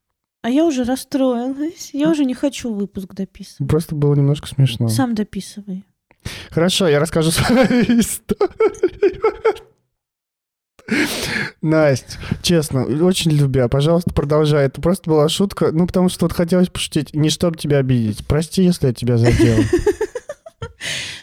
А я уже расстроилась. Я уже не хочу выпуск дописывать. Просто было немножко смешно. Сам дописывай. Хорошо, я расскажу свою (laughs) историю. (laughs) Настя, честно, очень любя, пожалуйста, продолжай. Это просто была шутка, ну, потому что вот хотелось пошутить, не чтобы тебя обидеть. Прости, если я тебя задел. (laughs)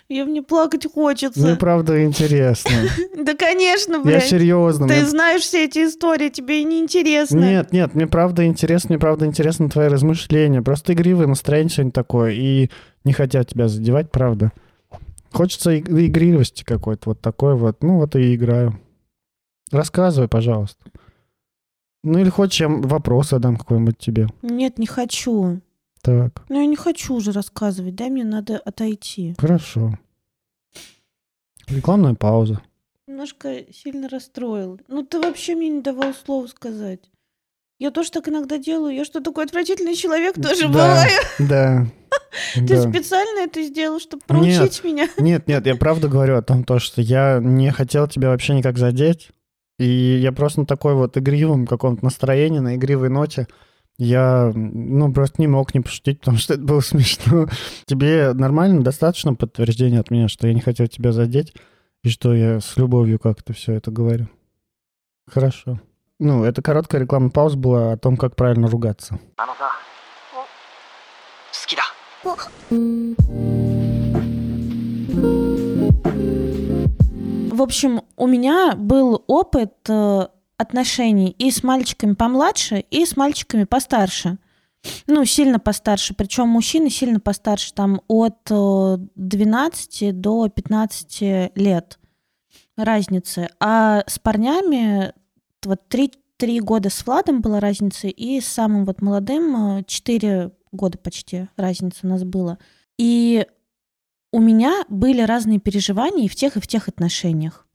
Я мне плакать хочется. правда интересно. (laughs) Да, конечно, Я блядь. серьезно. Ты знаешь все эти истории, тебе и не интересно. Нет, нет, мне правда интересно, мне правда интересно твои размышления. Просто игривое настроение сегодня такое, и не хотят тебя задевать, правда. Хочется иг- игривости какой-то, вот такой вот. Ну, вот и играю. Рассказывай, пожалуйста. Ну, или хочешь, я вопрос задам какой-нибудь тебе. Нет, не хочу. Так, Ну, я не хочу уже рассказывать. Дай мне надо отойти. хорошо. Рекламная пауза. Немножко сильно расстроил. Ну, ты вообще мне не давал слова сказать. Я тоже так иногда делаю. Я что, такой отвратительный человек тоже Да. бываю? Да. (laughs) Ты Да. специально это сделал, чтобы Нет. проучить меня? Нет, нет, я правда говорю о том, то, что я не хотел тебя вообще никак задеть. И я просто на такой вот игривом каком-то настроении, на игривой ноте, я, ну, просто не мог не пошутить, потому что это было (laughs) смешно. Тебе нормально, достаточно подтверждения от меня, что я не хотел тебя задеть, и что я с любовью как-то все это говорю? Хорошо. Ну, это короткая рекламная пауза была о том, как правильно ругаться. あのさ好きだ В общем, у меня был опыт э, отношений и с мальчиками помладше, и с мальчиками постарше. Ну, сильно постарше. Причем мужчины сильно постарше, там от э, 12 до 15 лет разницы. А с парнями вот 3, 3 года с Владом была разница, и с самым вот молодым э, 4 года почти разница у нас было. И у меня были разные переживания и в тех, и в тех отношениях.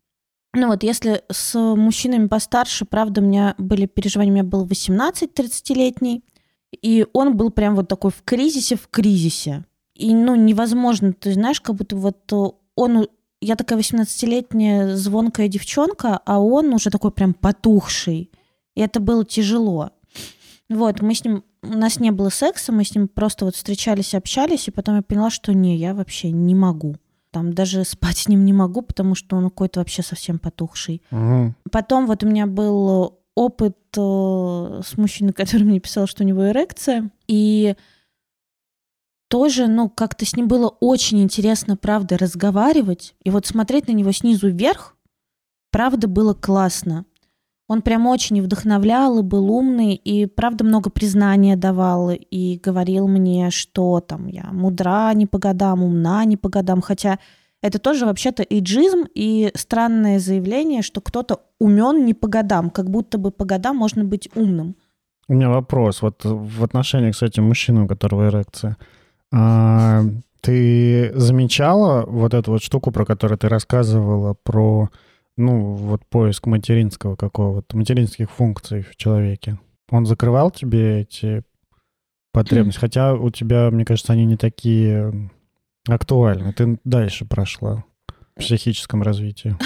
Ну вот, если с мужчинами постарше, правда, у меня были переживания, у меня был 18-30-летний, и он был прям вот такой в кризисе, в кризисе. И, ну, невозможно, ты знаешь, как будто вот э, он... Я такая 18-летняя звонкая девчонка, а он уже такой прям потухший. И это было тяжело. Вот, мы с ним... У нас не было секса, мы с ним просто вот встречались, общались, и потом я поняла, что не, я вообще не могу. Там даже (laughs) спать с ним не могу, потому что он какой-то вообще совсем потухший. Мгм. Потом вот у меня был опыт э, с мужчиной, (laughs) который мне писал, что у него эрекция. И тоже, ну, как-то с ним было очень интересно, правда, разговаривать. И вот смотреть на него снизу вверх, правда, было классно. Он прям очень вдохновлял, и был умный, и, правда, много признания давал, и говорил мне, что там я мудра не по годам, умна не по годам, хотя это тоже вообще-то иджизм и странное заявление, что кто-то умен не по годам, как будто бы по годам можно быть умным. У меня вопрос. Вот в отношениях с этим мужчиной, у которого эрекция, а, ты замечала вот эту вот штуку, про которую ты рассказывала, про, ну, вот поиск материнского какого-то, материнских функций в человеке? Он закрывал тебе эти потребности? (clears throat) Хотя у тебя, мне кажется, они не такие актуальны. Ты дальше прошла в психическом развитии.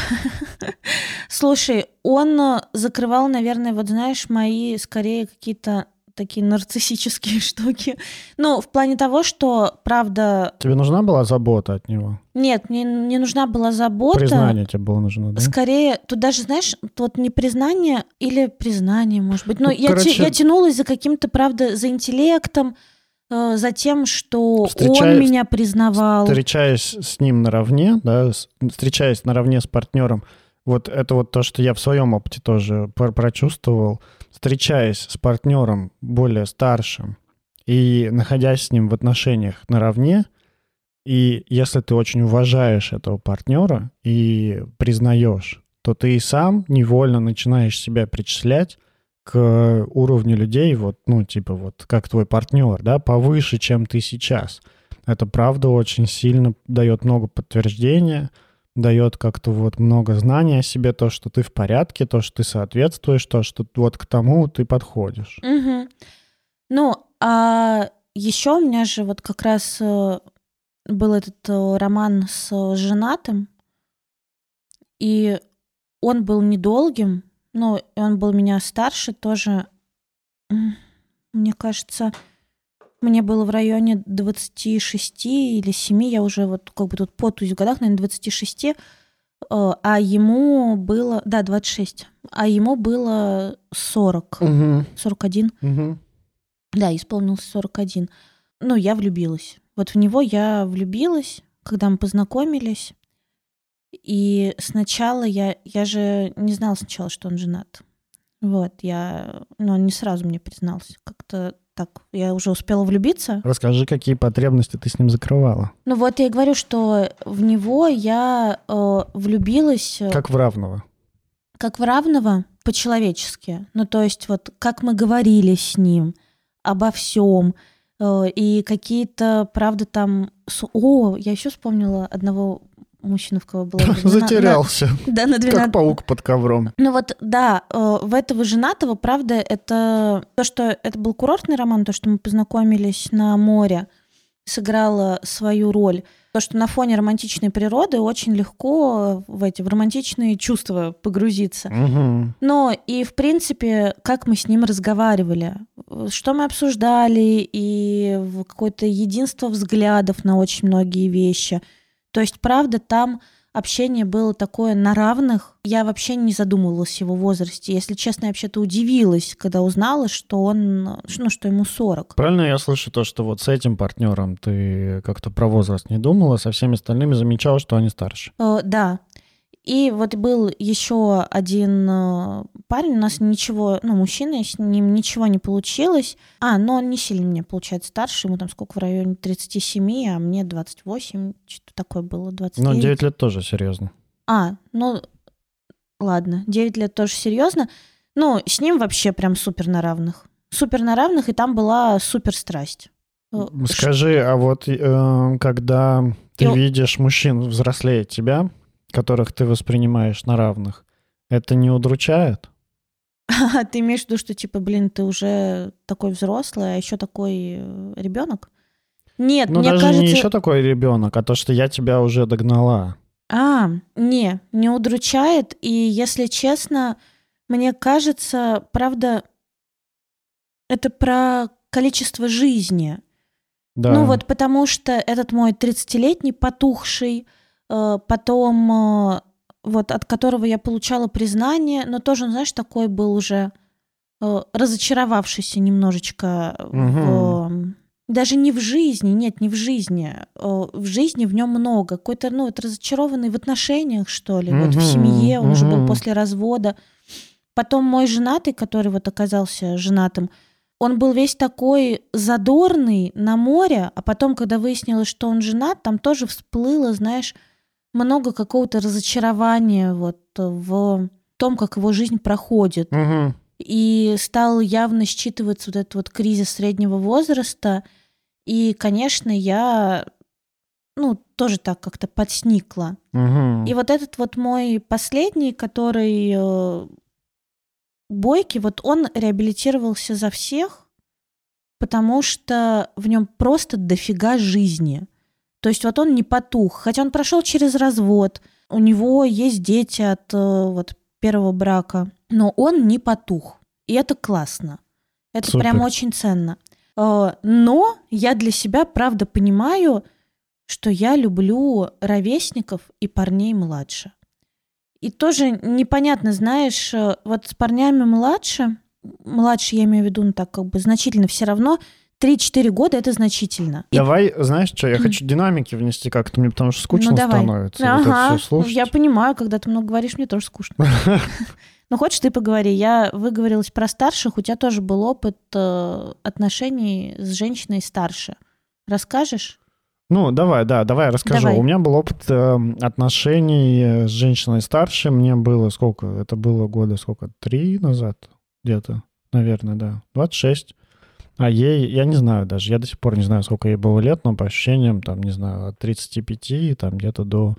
(laughs) Слушай, он э, закрывал, наверное, вот знаешь, мои скорее какие-то такие нарциссические (laughs) штуки. Ну, в плане того, что, правда, Тебе нужна была забота от него? нет, мне не нужна была забота. Признание тебе было нужно, да? Скорее, тут даже, знаешь, тут не признание или признание, может быть. Но Ну, я, короче- те- я тянулась за каким-то, правда, за интеллектом, э, за тем, что Встречая- он меня признавал. встречаясь с ним наравне, да, встречаясь наравне с партнером, вот это вот то, что я в своем опыте тоже пр- прочувствовал, встречаясь с партнером более старшим и находясь с ним в отношениях наравне, и если ты очень уважаешь этого партнера и признаешь, то ты и сам невольно начинаешь себя причислять к уровню людей, вот, ну, типа вот, как твой партнер, да, повыше, чем ты сейчас. Это правда очень сильно дает много подтверждения, дает как-то вот много знаний о себе, то, что ты в порядке, то, что ты соответствуешь, то, что вот к тому ты подходишь. Мгм. Ну, а еще у меня же вот как раз э, был этот э, роман с женатым, и он был недолгим, но он был меня старше тоже. Мне кажется, мне было в районе 26 или 7, я уже вот как бы тут потусь в годах, наверное, 26, э, а ему было, да, 26, а ему было 40, Угу. 41. Угу. Да, исполнился 41. Ну, я влюбилась. Вот в него я влюбилась, когда мы познакомились. И сначала я... Я же не знала сначала, что он женат. Вот, я... Но он не сразу мне признался. Как-то так. Я уже успела влюбиться. Расскажи, какие потребности ты с ним закрывала. Ну вот я и говорю, что в него я э, влюбилась э, Как в равного. как в равного по-человечески. Ну, то есть вот как мы говорили с ним обо всем, и какие-то, правда, там... О, я еще вспомнила одного мужчину, в кого (laughs) влюблена. Затерялся. На- (laughs) Да, на Как 12... паук под ковром. Ну вот, да, э, в этого женатого, правда, это то, что это был курортный роман, то, что мы познакомились на море, сыграло свою роль. То, что на фоне романтичной природы очень легко в эти в романтичные чувства погрузиться. Угу. Но и, в принципе, как мы с ним разговаривали, что мы обсуждали, и какое-то единство взглядов на очень многие вещи. То есть, правда, там общение было такое на равных. Я вообще не задумывалась его возрасте. Если честно, я вообще-то удивилась, когда узнала, что он, ну, что ему 40. Правильно я слышу то, что вот с этим партнером ты как-то про возраст не думала, со всеми остальными замечала, что они старше. Э, да. И вот был еще один э, парень, у нас ничего, ну, мужчина, с ним ничего не получилось. А, но он не сильно мне, получается, старше, ему там сколько в районе 37, а мне 28, что-то такое было, 29. Ну, 9 лет тоже серьезно. А, ну, ладно, 9 лет тоже серьезно. Ну, с ним вообще прям супер на равных. Супер на равных, и там была супер страсть. Э, Скажи, а вот э, когда ты И- видишь мужчин взрослее тебя, которых ты воспринимаешь на равных, это не удручает? А (laughs) ты имеешь в виду, что типа, блин, ты уже такой взрослый, а еще такой ребенок? Нет, Ну, мне даже кажется... не еще такой ребенок, а то, что я тебя уже догнала. А, не, не удручает. И если честно, мне кажется, правда, это про количество жизни. Да. Ну вот потому что этот мой 30-летний потухший, э, потом э, вот от которого я получала признание, но тоже, он, знаешь, такой был уже э, разочаровавшийся немножечко в... Даже не в жизни, нет, не в жизни. Э, В жизни в нем много. Какой-то, ну, вот разочарованный в отношениях, что ли, вот в семье, он уже был после развода. Потом мой женатый, который вот оказался женатым, он был весь такой задорный на море, а потом, когда выяснилось, что он женат, там тоже всплыло, знаешь, много какого-то разочарования вот в том, как его жизнь проходит. Мгм. И стал явно считываться вот этот вот кризис среднего возраста. И, конечно, я, ну, тоже так как-то подсникла. Мгм. И вот этот вот мой последний, который э, Бойкий, вот он реабилитировался за всех, потому что в нем просто дофига жизни. То есть вот он не потух, хотя он прошел через развод, у него есть дети от э, вот первого брака, но он не потух. И это классно. Это Супер. прям очень ценно. Э, Но я для себя, правда, понимаю, что я люблю ровесников и парней младше. И тоже непонятно, знаешь, э, вот с парнями младше, младше я имею в виду, ну так как бы значительно все равно, 3-4 года это значительно. И- Давай, знаешь что, я хочу динамики внести как-то, мне потому что скучно ну, давай. становится вот Ага, слушать. я понимаю, когда ты много говоришь, мне тоже скучно. (laughs) Ну, хочешь, ты поговори. Я выговорилась про старших, у тебя тоже был опыт э, отношений с женщиной старше. Расскажешь? Ну, давай, да, давай расскажу. Давай. У меня был опыт э, отношений с женщиной старше. Мне было сколько? Это было года сколько? Три назад где-то, наверное, да. 26. А ей, я не знаю даже, я до сих пор не знаю, сколько ей было лет, но по ощущениям, там, не знаю, от 35, там, где-то до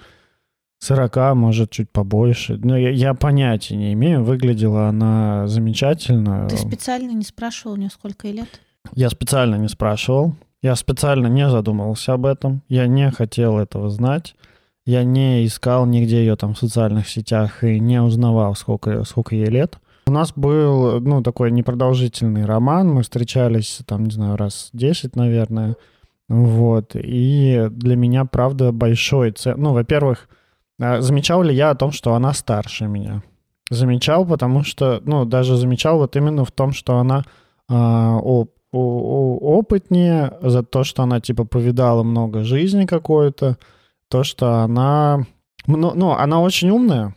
40, может, чуть побольше. Но я, я понятия не имею. Выглядела она замечательно. Ты специально не спрашивал у нее, сколько ей лет? Я специально не спрашивал. Я специально не задумывался об этом. Я не хотел этого знать. Я не искал нигде ее там в социальных сетях и не узнавал, сколько, сколько ей лет. У нас был, ну, такой непродолжительный роман. Мы встречались, там, не знаю, раз 10, наверное. Вот. И для меня, правда, большой цен... Ну, во-первых, а, замечал ли я о том, что она старше меня? Замечал, потому что, ну, даже замечал вот именно в том, что она а, о- о- о- опытнее, за то, что она, типа, повидала много жизни какой-то, то, что она... мно- Ну, она очень умная,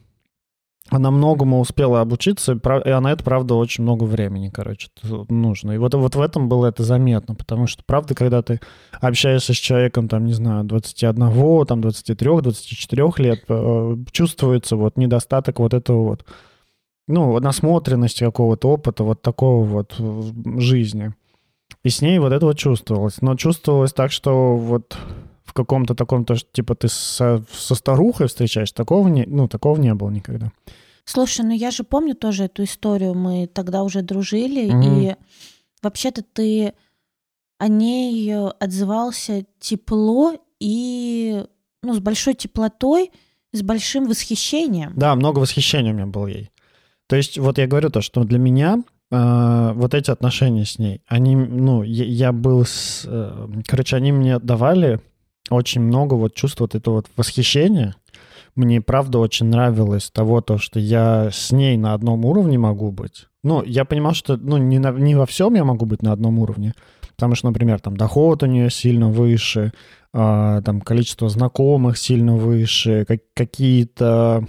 она многому успела обучиться, и она это, правда, очень много времени, короче, нужно. И вот, вот в этом было это заметно, потому что, правда, когда ты общаешься с человеком, там, не знаю, 21, там, 23, 24 лет, э, чувствуется вот недостаток вот этого вот, ну, насмотренности какого-то опыта, вот такого вот в жизни. И с ней вот это вот чувствовалось. Но чувствовалось так, что вот в каком-то таком, то, что, типа, ты со, со старухой встречаешь, такого не, ну, такого не было никогда. Слушай, ну я же помню тоже эту историю. Мы тогда уже дружили, Мгм. и вообще-то ты о ней отзывался тепло и ну, с большой теплотой, с большим восхищением. Да, много восхищения у меня было ей. То есть вот я говорю то, что для меня э, вот эти отношения с ней, они, ну, я, я был с... э, короче, они мне давали очень много вот чувств вот этого вот восхищения. Мне, правда, очень нравилось того, то, что я с ней на одном уровне могу быть. Ну, я понимал, что ну, не, на- не во всем я могу быть на одном уровне, потому что, например, там доход у нее сильно выше, а, там количество знакомых сильно выше, как- какие-то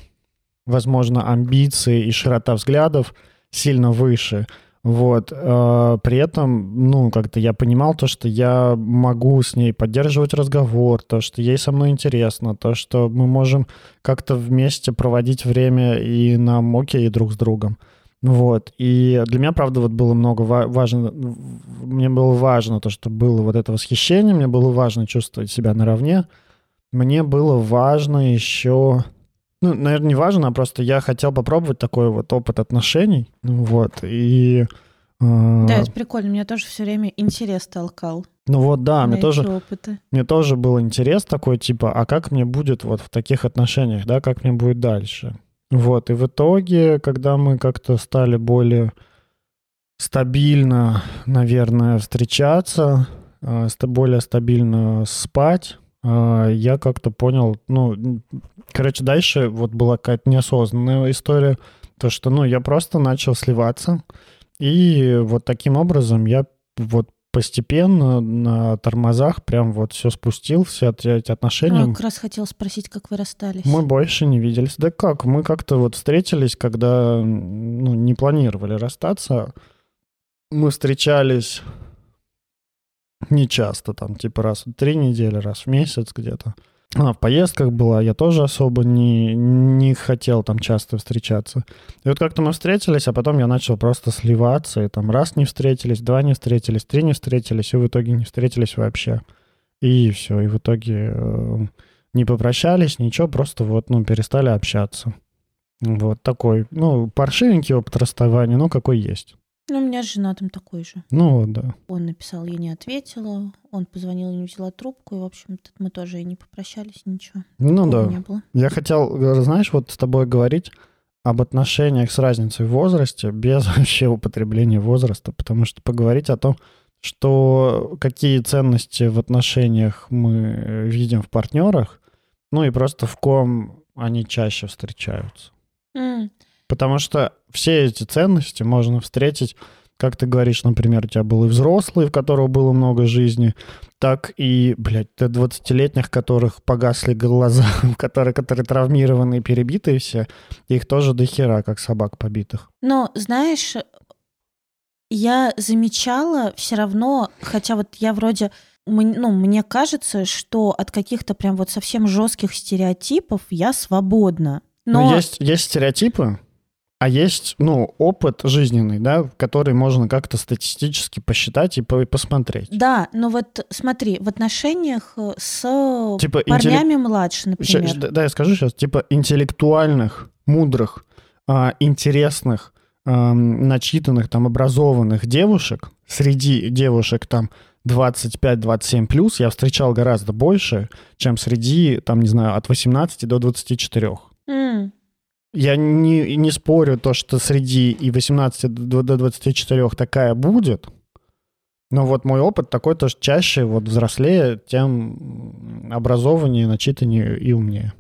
возможно, амбиции и широта взглядов сильно выше. Вот. э, При этом, ну, как-то я понимал то, что я могу с ней поддерживать разговор, то, что ей со мной интересно, то, что мы можем как-то вместе проводить время и нам окей друг с другом. Вот. И для меня, правда, вот было много ва- важно, мне было важно то, что было вот это восхищение, мне было важно чувствовать себя наравне. Мне было важно еще... Ну, наверное, не важно, а просто я хотел попробовать такой вот опыт отношений. Вот. И... э, Да, это прикольно. Меня тоже все время интерес толкал. ну вот, да, мне тоже, опыты. мне тоже был интерес такой, типа, а как мне будет вот в таких отношениях, да, как мне будет дальше. Вот, и в итоге, когда мы как-то стали более стабильно, наверное, встречаться, ста- более стабильно спать, я как-то понял, ну, короче, дальше вот была какая-то неосознанная история, то, что, ну, я просто начал сливаться, и вот таким образом я вот постепенно на тормозах прям вот все спустил, все эти эти отношения. А, как раз хотел спросить, как вы расстались. Мы больше не виделись. Да как? Мы как-то вот встретились, когда ну, не планировали расстаться. Мы встречались не часто, там, типа раз в три недели, раз в месяц где-то. Она в поездках была, я тоже особо не, не хотел там часто встречаться. И вот как-то мы встретились, а потом я начал просто сливаться, и там раз не встретились, два не встретились, три не встретились, и в итоге не встретились вообще. И все, и в итоге э, не попрощались, ничего, просто вот, ну, перестали общаться. Вот такой, ну, паршивенький опыт расставания, ну, какой есть. Ну, у меня с женатым такой же. Ну, вот, да. Он написал, я не ответила. Он позвонил, я не взяла трубку. И, в общем-то, мы тоже и не попрощались, ничего. Ну, Такого да. не было. Я хотел, э, знаешь, вот с тобой говорить об отношениях с разницей в возрасте без (laughs) вообще употребления возраста, потому что поговорить о том, что какие ценности в отношениях мы э, видим в партнерах, ну и просто в ком они чаще встречаются. М, Потому что все эти ценности можно встретить, как ты говоришь, например, у тебя был и взрослый, в которого было много жизни, так и, блядь, ты 20-летних, которых погасли глаза, (laughs) которые, которые травмированные, перебитые все, их тоже до хера, как собак побитых. Но, знаешь, я замечала все равно, хотя вот я вроде, ну, мне кажется, что от каких-то прям вот совсем жестких стереотипов я свободна. Но, Но, есть, есть стереотипы, а есть, ну, опыт жизненный, да, который можно как-то статистически посчитать и, по- и посмотреть. да, но вот смотри, в отношениях э, с Типа парнями младше, Ща- например. щ- да, я скажу сейчас, типа интеллектуальных, мудрых, а, интересных, ам, начитанных, там, образованных девушек, среди девушек там 25-27 плюс я встречал гораздо больше, чем среди, там, не знаю, от 18 до 24. М, Я не, не спорю то, что среди и 18 до до 24 такая будет, но вот мой опыт такой, то, что чаще вот взрослее, тем образованнее, начитаннее и умнее.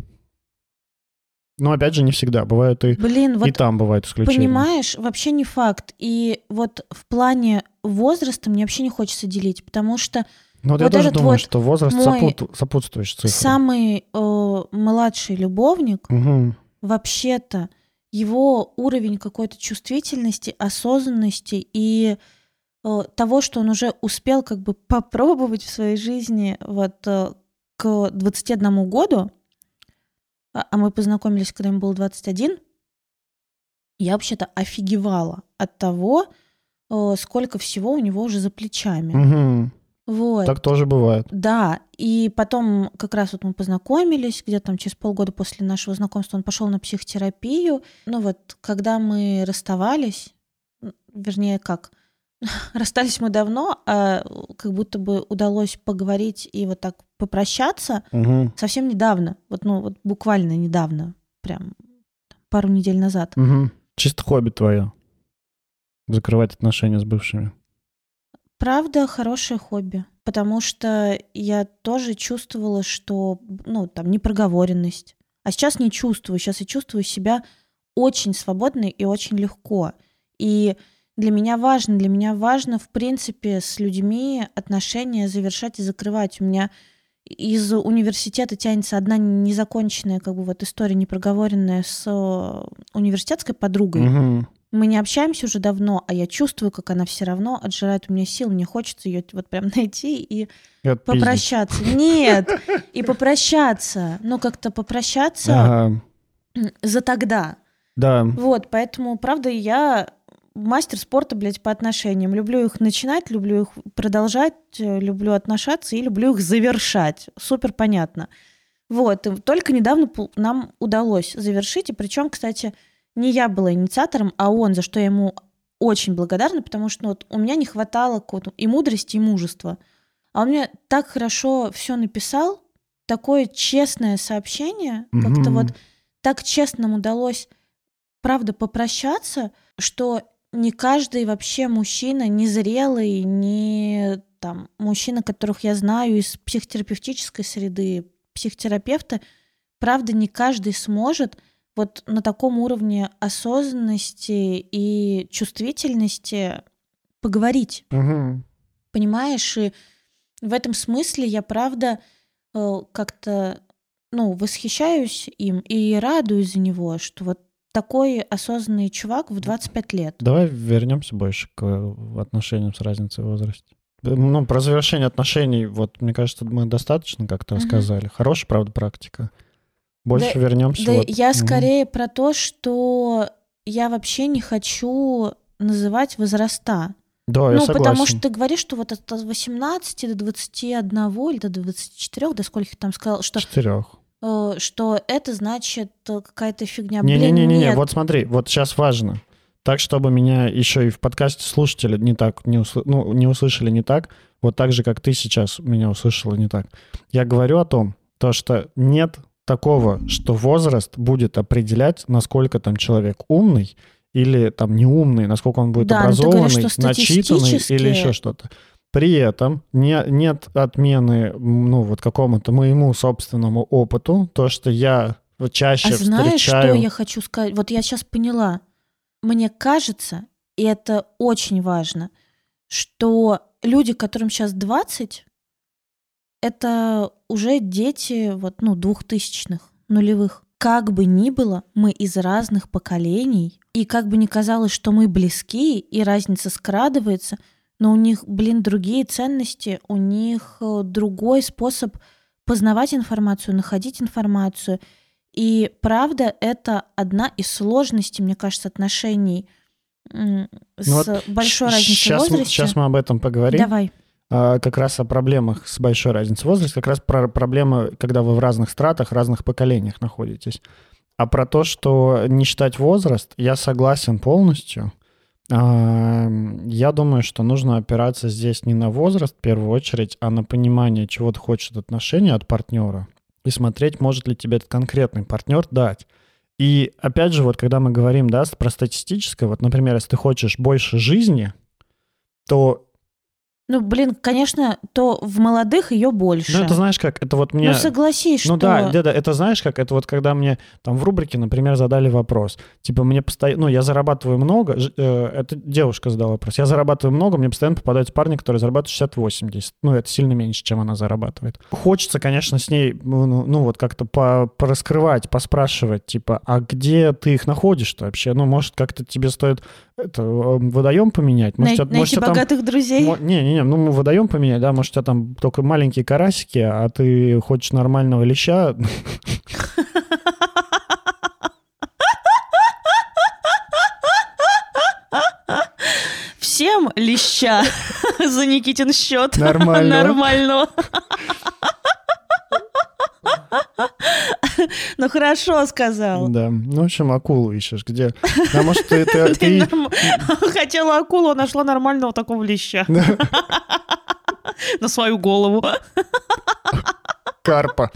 Но опять же, не всегда. Бывают и, Блин, вот и там бывают исключения. Понимаешь, вообще не факт. И вот в плане возраста мне вообще не хочется делить, потому что Но вот, я вот тоже этот думаю, вот что возраст мой сопут- сопутствующий цифре. самый э, младший любовник, Мгм. Вообще-то его уровень какой-то чувствительности, осознанности и э, того, что он уже успел как бы попробовать в своей жизни вот э, к 21 году, а а мы познакомились, когда ему было 21, я вообще-то офигевала от того, э, сколько всего у него уже за плечами. Мгм. Вот. Так тоже бывает. Да, и потом как раз вот мы познакомились, где-то там через полгода после нашего знакомства он пошел на психотерапию. Ну вот, когда мы расставались, вернее, как, (laughs) расстались мы давно, а как будто бы удалось поговорить и вот так попрощаться Мгм. совсем недавно, вот, ну вот буквально недавно, прям пару недель назад. Мгм. Чисто хобби твое. Закрывать отношения с бывшими. Правда, хорошее хобби, потому что я тоже чувствовала, что, ну, там, непроговоренность. А сейчас не чувствую. Сейчас я чувствую себя очень свободно и очень легко. И для меня важно, для меня важно, в принципе, с людьми отношения завершать и закрывать. У меня из университета тянется одна незаконченная как бы вот история непроговоренная с университетской подругой. Мгм. Мы не общаемся уже давно, а я чувствую, как она все равно отжирает у меня сил. Мне хочется ее вот прям (laughs) найти и отпиздить. попрощаться. Нет, и попрощаться. Ну, как-то попрощаться Ага. за тогда. Да. Вот, поэтому, правда, я мастер спорта, блядь, по отношениям. Люблю их начинать, люблю их продолжать, э, люблю отношаться и люблю их завершать. Супер понятно. Вот, и только недавно нам удалось завершить, и причем, кстати, не я была инициатором, а он, за что я ему очень благодарна, потому что ну, вот у меня не хватало какого-то и мудрости, и мужества. А он мне так хорошо все написал, такое честное сообщение, как-то Мгм. вот так честно удалось, правда, попрощаться, что не каждый вообще мужчина, незрелый, не там мужчина, которых я знаю из психотерапевтической среды, психотерапевта, правда, не каждый сможет вот на таком уровне осознанности и чувствительности поговорить. Мгм. Понимаешь, и в этом смысле я правда э, как-то ну, восхищаюсь им и радуюсь за него, что вот такой осознанный чувак в 25 лет. Давай вернемся больше к э, отношениям с разницей в возрасте. Э, Ну, про завершение отношений, вот, мне кажется, мы достаточно как-то рассказали. Хорошая, правда, практика. Больше Да- вернемся. Да вот. я скорее про то, что я вообще не хочу называть возраста. Да, я ну, согласен. потому что ты говоришь, что вот от 18 до 21 или до 24, до скольких там сказал, что, Четырех. э, что это значит э, какая-то фигня. Не-не-не, вот смотри, вот сейчас важно. Так, чтобы меня еще и в подкасте слушатели не так не, усл- ну, не услышали не так, вот так же, как ты сейчас меня услышала не так. Я говорю о том, то, что нет такого, что возраст будет определять, насколько там человек умный или там неумный, насколько он будет Да, говоришь, образованный, что начитанный или еще что-то. При этом не, нет отмены, ну, вот какому-то моему собственному опыту, то, что я чаще А знаешь, встречаю... что я хочу сказать? Вот я сейчас поняла. Мне кажется, и это очень важно, что люди, которым сейчас 20, это уже дети вот, ну, двухтысячных, нулевых. Как бы ни было, мы из разных поколений, и как бы ни казалось, что мы близки, и разница скрадывается, но у них, блин, другие ценности, у них э, другой способ познавать информацию, находить информацию. И правда, это одна из сложностей, мне кажется, отношений м, с Ну вот большой разницей в сейчас, возрасте. Сейчас мы об этом поговорим. Давай. А, как раз о проблемах с большой разницей в возрасте, как раз про проблемы, когда вы в разных стратах, разных поколениях находитесь. А про то, что не считать возраст, я согласен полностью. А, Я думаю, что нужно опираться здесь не на возраст в первую очередь, а на понимание, чего ты хочешь от отношения, от партнера, и смотреть, может ли тебе этот конкретный партнер дать. И опять же, вот когда мы говорим да, про статистическое, вот, например, если ты хочешь больше жизни, то Ну, блин, конечно, то в молодых ее больше. Ну, это знаешь как, это вот мне... Ну, согласись, Ну что... да, да, да, это знаешь как, это вот когда мне там в рубрике, например, задали вопрос, типа мне постоянно, ну я зарабатываю много, э, это девушка задала вопрос, я зарабатываю много, мне постоянно попадаются парни, которые зарабатывают 60-80, ну это сильно меньше, чем она зарабатывает. Хочется, конечно, с ней, ну, ну, ну, вот как-то по пораскрывать, поспрашивать, типа, а где ты их находишь-то вообще? Ну, может, как-то тебе стоит это, э, водоем поменять? Най- Может, у тебя- найти может, у тебя там- богатых друзей. Не-не-не, ну мы водоем поменять, да, может, у тебя там только маленькие карасики, а ты хочешь нормального леща. Всем леща (laughs) за Никитин счет. Нормального. Нормального. Ну хорошо сказал. Да, ну, в общем, акулу ищешь, где? Да, может, ты... ты- (laughs) (laughs) Хотела акулу, нашла нормального такого леща. (laughs) На свою голову. Карпа.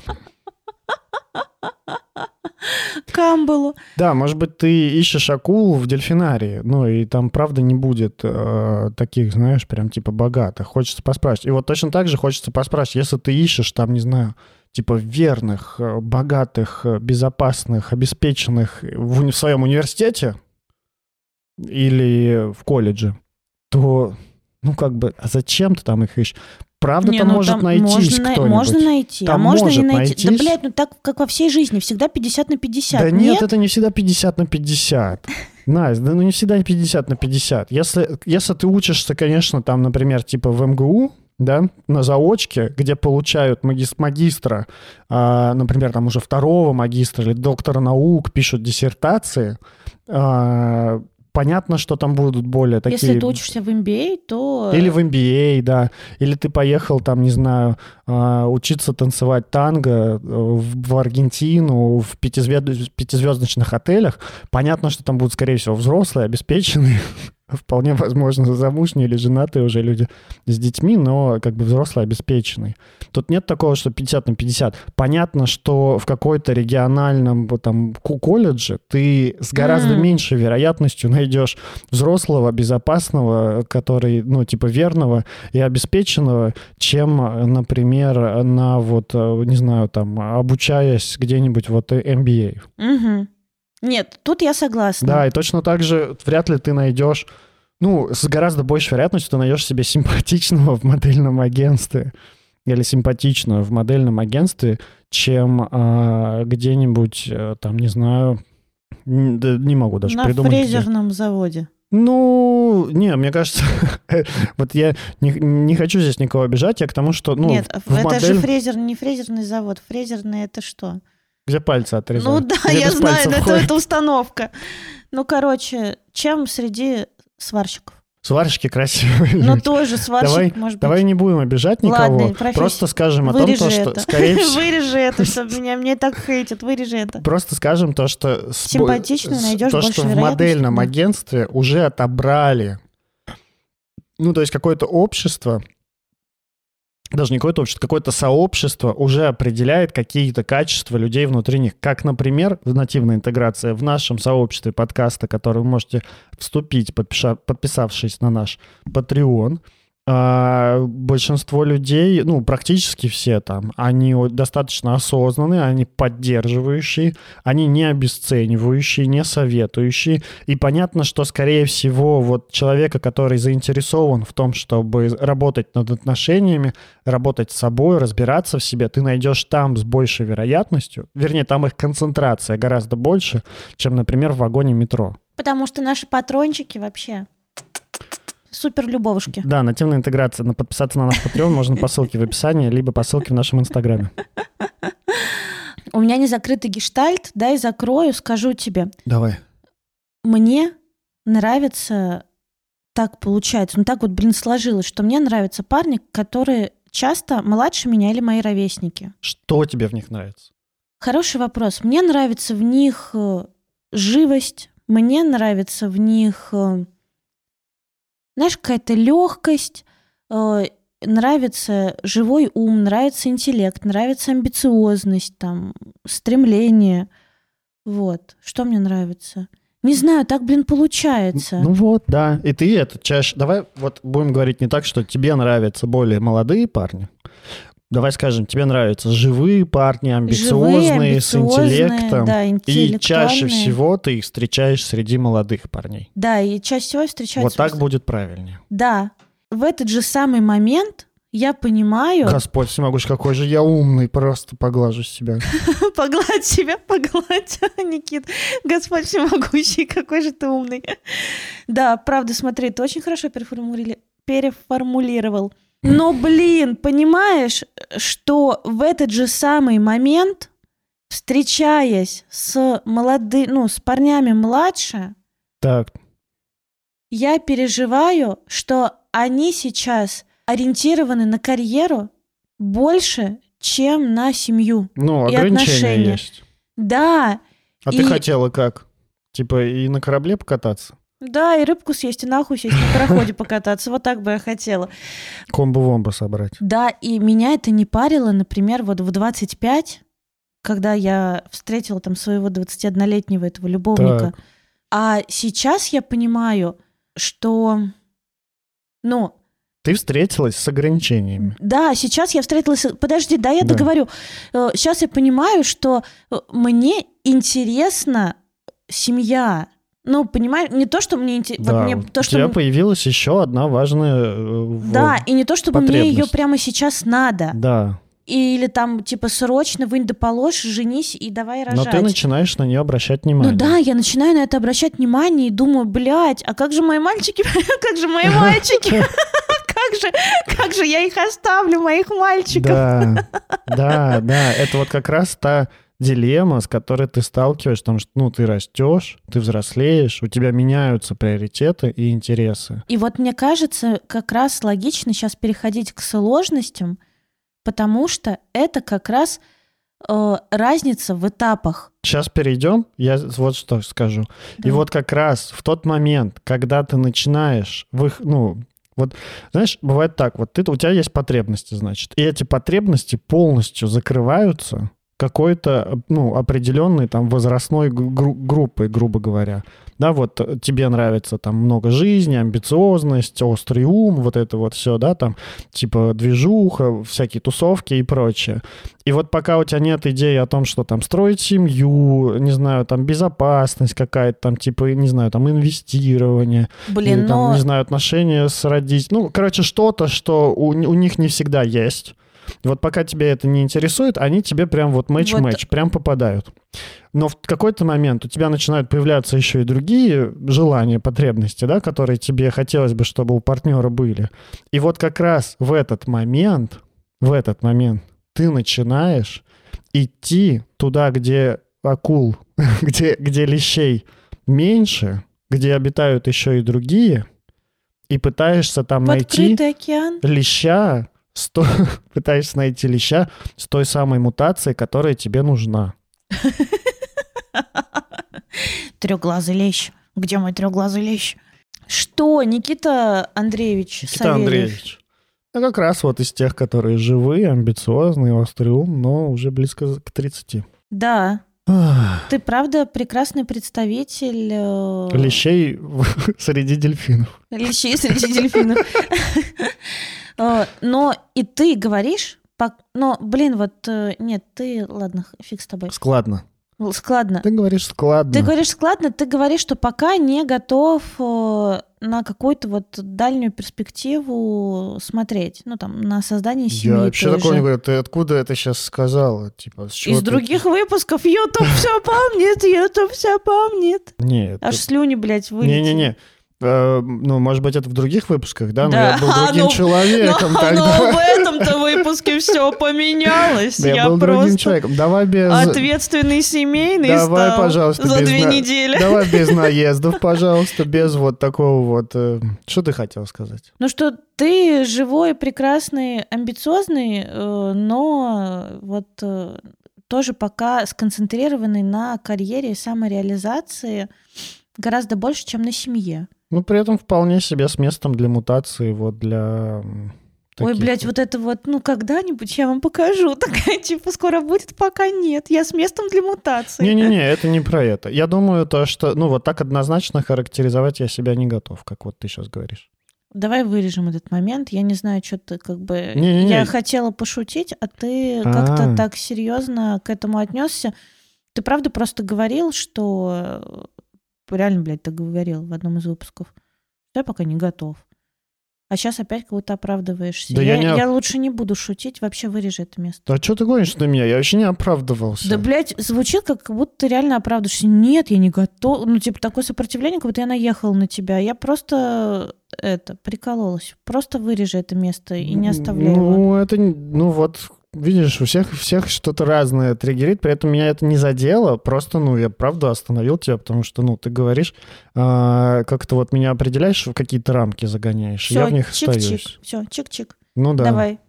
Камбалу. Да, может быть, ты ищешь акулу в дельфинарии, ну, и там, правда, не будет э, таких, знаешь, прям, типа, богатых. Хочется поспрашивать. И вот точно так же хочется поспрашивать, если ты ищешь там, не знаю, типа, верных, э, богатых, э, безопасных, обеспеченных в, в своем университете или в колледже, то ну как бы, а зачем ты там их ищешь? Правда, Не, там ну, может там найтись можно, кто-нибудь. Можно найти, а Там можно может не найти. Да, найтись. блядь, ну так, как во всей жизни, всегда 50 на 50. Да нет, это не всегда 50 на 50. (laughs) Настя, да ну не всегда 50 на 50. Если, если ты учишься, конечно, там, например, типа в МГУ, да, на заочке, где получают магис- магистра, а, например, там уже второго магистра или доктора наук, пишут диссертации, а, понятно, что там будут более такие... Если ты учишься в MBA, то... Или в MBA, да. Или ты поехал там, не знаю, а, учиться танцевать танго э, в в Аргентину, в пятизвезд- пятизвездочных отелях. Понятно, что там будут, скорее всего, взрослые, обеспеченные, (laughs) вполне возможно, замужние или женатые уже люди с детьми, но как бы взрослые, обеспеченные. Тут нет такого, что 50 на 50. Понятно, что в какой-то региональном там колледже ты с гораздо М. меньшей вероятностью найдешь взрослого, безопасного, который, ну, типа, верного и обеспеченного, чем, э, например, на вот, э, не знаю, там, обучаясь где-нибудь вот э, MBA. Мгм. Нет, тут я согласна. Да, и точно так же вряд ли ты найдешь, ну, с гораздо большей вероятностью ты найдешь себе симпатичного в модельном агентстве или симпатичную в модельном агентстве, чем а, где-нибудь, э, там, не знаю, н- да не могу даже На придумать. где. фрезерном заводе. Ну, не, мне кажется, (laughs) вот я не, не хочу здесь никого обижать, я к тому, что, ну, Нет, это же модель- фрезер, не фрезерный завод. Фрезерный это что? Где пальцы Ну отрезают. да, Где я знаю, но это, это установка. Ну, короче, чем среди сварщиков? Сварщики красивые Ну, люди. тоже сварщик, Давай- может быть. Давай не будем обижать никого, Ладно, профессия. просто скажем о том, Вырежи то, что, это. скорее (laughs) всего, Вырежи это, (laughs) чтобы меня, мне так хейтят. Вырежи это. Просто скажем то, что... Симпатично найдешь То, что в модельном агентстве уже отобрали, ну, то есть какое-то общество, даже не какое-то общество, какое-то сообщество уже определяет какие-то качества людей внутри них. Как, например, в нативной интеграции в нашем сообществе подкаста, который вы можете вступить, подписавшись на наш Patreon, а, большинство людей, ну, практически все там, они достаточно осознанные, они поддерживающие, они не обесценивающие, не советующие. И понятно, что, скорее всего, вот человека, который заинтересован в том, чтобы работать над отношениями, работать с собой, разбираться в себе, ты найдешь там с большей вероятностью, вернее, там их концентрация гораздо больше, чем, например, в вагоне метро. Потому что наши патрончики вообще супер любовушки. Да, нативная интеграция. На подписаться на наш Patreon можно по ссылке в описании, либо по ссылке в нашем Инстаграме. У меня не закрытый гештальт, дай закрою, скажу тебе. Давай. Мне нравится, так получается, ну так вот, блин, сложилось, что мне нравятся парни, которые часто младше меня или мои ровесники. Что тебе в них нравится? Хороший вопрос. Мне нравится в них э, живость, мне нравится в них, э, знаешь, какая-то легкость, э, нравится живой ум, нравится интеллект, нравится амбициозность, там, стремление. Вот. Что мне нравится? Не знаю, так, блин, получается. Ну вот, да. И ты это чаще... Давай вот будем говорить не так, что тебе нравятся более молодые парни. Давай скажем, тебе нравятся живые парни, амбициозные, с амбициозные, интеллектом. да, и чаще всего ты их встречаешь среди молодых парней. Да, и чаще всего встречаются... Вот так просто- будет правильнее. Да. В этот же самый момент я понимаю... Господь всемогущий, какой же я умный, просто поглажу себя. (laughs) Погладь себя, погладь, (laughs) Никит. Господь всемогущий, какой же ты умный. Да, правда, смотри, ты очень хорошо переформули- переформулировал. Но, блин, понимаешь, что в этот же самый момент, встречаясь с молодыми, ну, с парнями младше, Так, я переживаю, что они сейчас ориентированы на карьеру больше, чем на семью. ну, И ограничения отношения. есть. Да, А И- ты хотела как? Типа и на корабле покататься? Да, и рыбку съесть, и нахуй сесть, на пароходе (laughs) покататься. Вот так бы я хотела. Комбо-вомбо собрать. Да, и меня это не парило, например, вот в 25, когда я встретила там своего 21-летнего этого любовника. Так. А сейчас я понимаю, что, ну, Ты встретилась с ограничениями. Да, сейчас я встретилась... Подожди, да, я Да. договорю. Э, Сейчас я понимаю, что э, мне интересна семья. Ну, понимаешь, не то, что мне интересно... Да, Вот мне то, у что тебя м- появилась еще одна важная... э, Да, и не то, чтобы мне ее прямо сейчас надо. Да, Или там, типа, срочно вынь да положь, женись и давай но рожать. ты начинаешь на нее обращать внимание. Ну да, я начинаю на это обращать внимание и думаю, блядь, а как же мои мальчики, (laughs) как же мои мальчики, (laughs) как же, как же я их оставлю, моих мальчиков. Да, да, да. Это вот как раз та дилемма, с которой ты сталкиваешься, потому что, ну, ты растешь, ты взрослеешь, у тебя меняются приоритеты и интересы. И вот мне кажется, как раз логично сейчас переходить к сложностям, потому что это как раз э, разница в этапах. Сейчас перейдем, я вот что скажу. И Да. вот как раз в тот момент, когда ты начинаешь, в их, ну, вот, знаешь, бывает так, вот ты, у тебя есть потребности, значит, и эти потребности полностью закрываются какой-то, ну, определенной там возрастной гру- группой, грубо говоря. Да, вот э, тебе нравится там много жизни, амбициозность, острый ум, вот это вот все, да, там типа движуха, всякие тусовки и прочее. И вот пока у тебя нет идеи о том, что там строить семью, не знаю, там безопасность какая-то, там типа, не знаю, там инвестирование, Блин, или, там, но не знаю, отношения с родителями. Ну, короче, что-то, что у, у них не всегда есть. Вот пока тебя это не интересует, они тебе прям вот матч-матч, прям попадают. Но в какой-то момент у тебя начинают появляться еще и другие желания, потребности, да, которые тебе хотелось бы, чтобы у партнера были. И вот как раз в этот момент, в этот момент ты начинаешь идти туда, где акул, (laughs) где, где лещей меньше, где обитают еще и другие, и пытаешься там в найти океан. леща, с то- (laughs) пытаешься найти леща с той самой мутацией, которая тебе нужна. Трехглазый лещ. Где мой трехглазый лещ? Что, Никита Андреевич Никита Савельев? Андреевич. Ну, как раз вот из тех, которые живые, амбициозные, острый ум, но уже близко к 30. Да, ты правда прекрасный представитель э, Лещей (laughs) среди дельфинов. лещей среди дельфинов. (laughs) Э, Но и ты говоришь, но, блин, вот э, нет, ты, ладно, фиг с тобой. Складно. Складно. Ты говоришь складно. Ты говоришь складно, ты говоришь, что пока не готов э, на какую-то вот дальнюю перспективу смотреть, ну там на создание семьи. Я вообще такого же. не говорю. Ты откуда это сейчас сказала? Типа, с чего Из ты- других выпусков YouTube все помнит, YouTube все помнит. Нет. Аж слюни, блядь, вылетели. Не-не-не. Э, Ну, может быть, это в других выпусках, да? Но Да. я был (laughs) А, другим ну, человеком Но, (laughs) тогда. но в этом-то выпуске все поменялось. (laughs) Да, Я, я был другим просто человеком. Давай без... ответственный семейный Давай, стал пожалуйста, за без две на- недели. Давай без наездов, пожалуйста, без вот такого вот... э, Что ты хотел сказать? Ну что ты живой, прекрасный, амбициозный, э, но вот тоже пока сконцентрированный на карьере и самореализации гораздо больше, чем на семье. Ну, при этом вполне себе с местом для мутации, вот для... м, Ой, таких блядь, вот это вот, ну когда-нибудь я вам покажу. (laughs) Такая, типа, скоро будет, пока нет. Я с местом для мутации. Не-не-не, (laughs) это не про это. Я думаю, то, что, ну, вот так однозначно характеризовать я себя не готов, как вот ты сейчас говоришь. Давай вырежем этот момент. Я не знаю, что ты как бы... Не-не-не. Я хотела пошутить, а ты как-то А. так серьезно к этому отнесся. Ты правда просто говорил, что... э, Реально, блядь, ты говорил в одном из выпусков. Я пока не готов. А сейчас опять будто оправдываешься. Да я, я не- я лучше не буду шутить, вообще вырежи это место. Да что ты гонишь на меня? Я вообще не оправдывался. Да, блядь, звучит, как будто ты реально оправдываешься. Нет, я не готов. Ну, типа, такое сопротивление, как будто я наехала на тебя. Я просто, это, прикололась. Просто вырежи это место и не оставляй его. Ну, это, ну вот, видишь, у всех, всех что-то разное триггерит, при этом меня это не задело, просто, ну, я правда остановил тебя, потому что, ну, ты говоришь, а, как-то вот меня определяешь, в какие-то рамки загоняешь, и я в них чик-чик. остаюсь. Все, чик-чик. Ну да. Давай.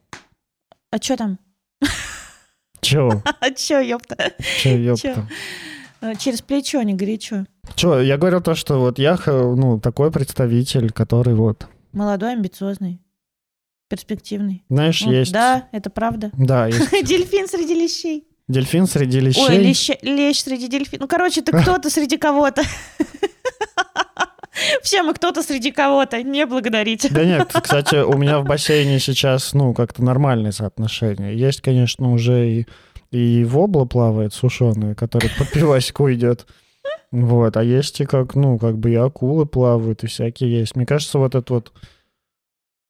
А что там? Чё? (laughs) А чё, ёпта? Чё, ёпта? Э, Через плечо, не горячо. Чё, я говорил то, что вот я, ну, такой представитель, который вот, Молодой, амбициозный, перспективный. знаешь, Вот, есть... Да, это правда. Да, (laughs) есть Дельфин среди лещей. дельфин среди лещей. Ой, лещ, лещ среди дельфинов. Ну, короче, ты (laughs) кто-то среди кого-то. (laughs) Все мы кто-то среди кого-то. Не благодарите. Да нет, кстати, у меня в бассейне сейчас, ну, как-то нормальное соотношение. Есть, конечно, уже и, и вобла плавает сушеная, который по пивасику идет. Вот, а есть и как, ну, как бы и акулы плавают, и всякие есть. Мне кажется, вот это вот...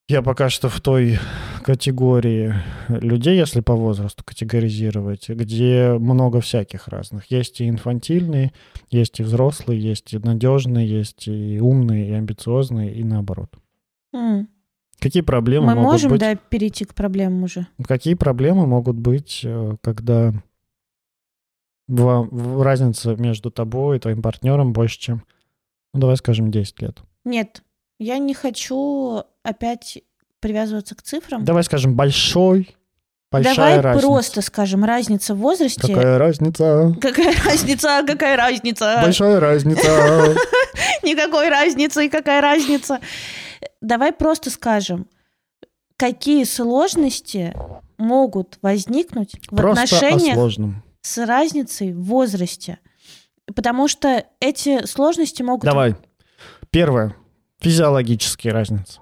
Я пока что в той категории людей, если по возрасту категоризировать, где много всяких разных. Есть и инфантильные, есть и взрослые, есть и надежные, есть и умные, и амбициозные, и наоборот. М. Какие проблемы Мы могут можем, быть? да, перейти к проблемам уже? Какие проблемы могут быть, э, когда разница между тобой и твоим партнером больше, чем, ну, давай скажем, 10 лет? Нет, я не хочу опять привязываться к цифрам. Давай скажем, большой, большая Давай разница. просто скажем, разница в возрасте. Какая разница? Какая разница, какая разница? Большая разница. (laughs) Никакой разницы, и какая разница? Давай просто скажем, какие сложности могут возникнуть в Просто отношениях с разницей в возрасте. Потому что эти сложности могут... Давай. Первое. Физиологические разницы.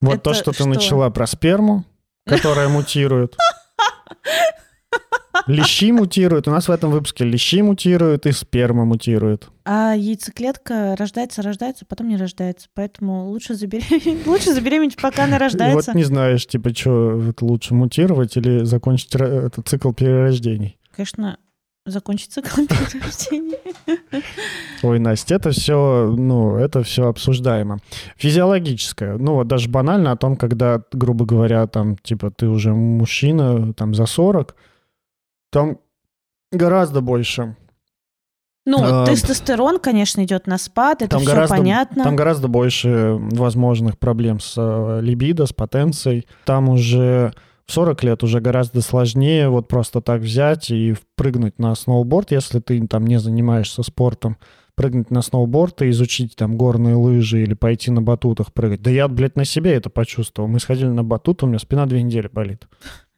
Вот Это то, что ты что? начала про сперму, которая мутирует. Лещи мутируют. У нас в этом выпуске лещи мутируют и сперма мутирует. А яйцеклетка рождается, рождается, потом не рождается. Поэтому лучше забеременеть, (laughs) лучше забеременеть, пока она рождается. Вот не знаешь, типа, что лучше мутировать или закончить этот цикл перерождений. Конечно, закончить цикл перерождения. (laughs) Ой, Настя, это все, ну, это все обсуждаемо. Физиологическое, ну, вот даже банально о том, когда, грубо говоря, там, типа, ты уже мужчина, там, за 40, там гораздо больше. Ну, А, тестостерон, конечно, идет на спад, это все гораздо, понятно. там гораздо больше возможных проблем с э, либидо, с потенцией. Там уже в 40 лет уже гораздо сложнее вот просто так взять и прыгнуть на сноуборд, если ты там не занимаешься спортом, прыгнуть на сноуборд и изучить там горные лыжи или пойти на батутах прыгать. Да я, блядь, на себе это почувствовал. Мы сходили на батут, у меня спина две недели болит.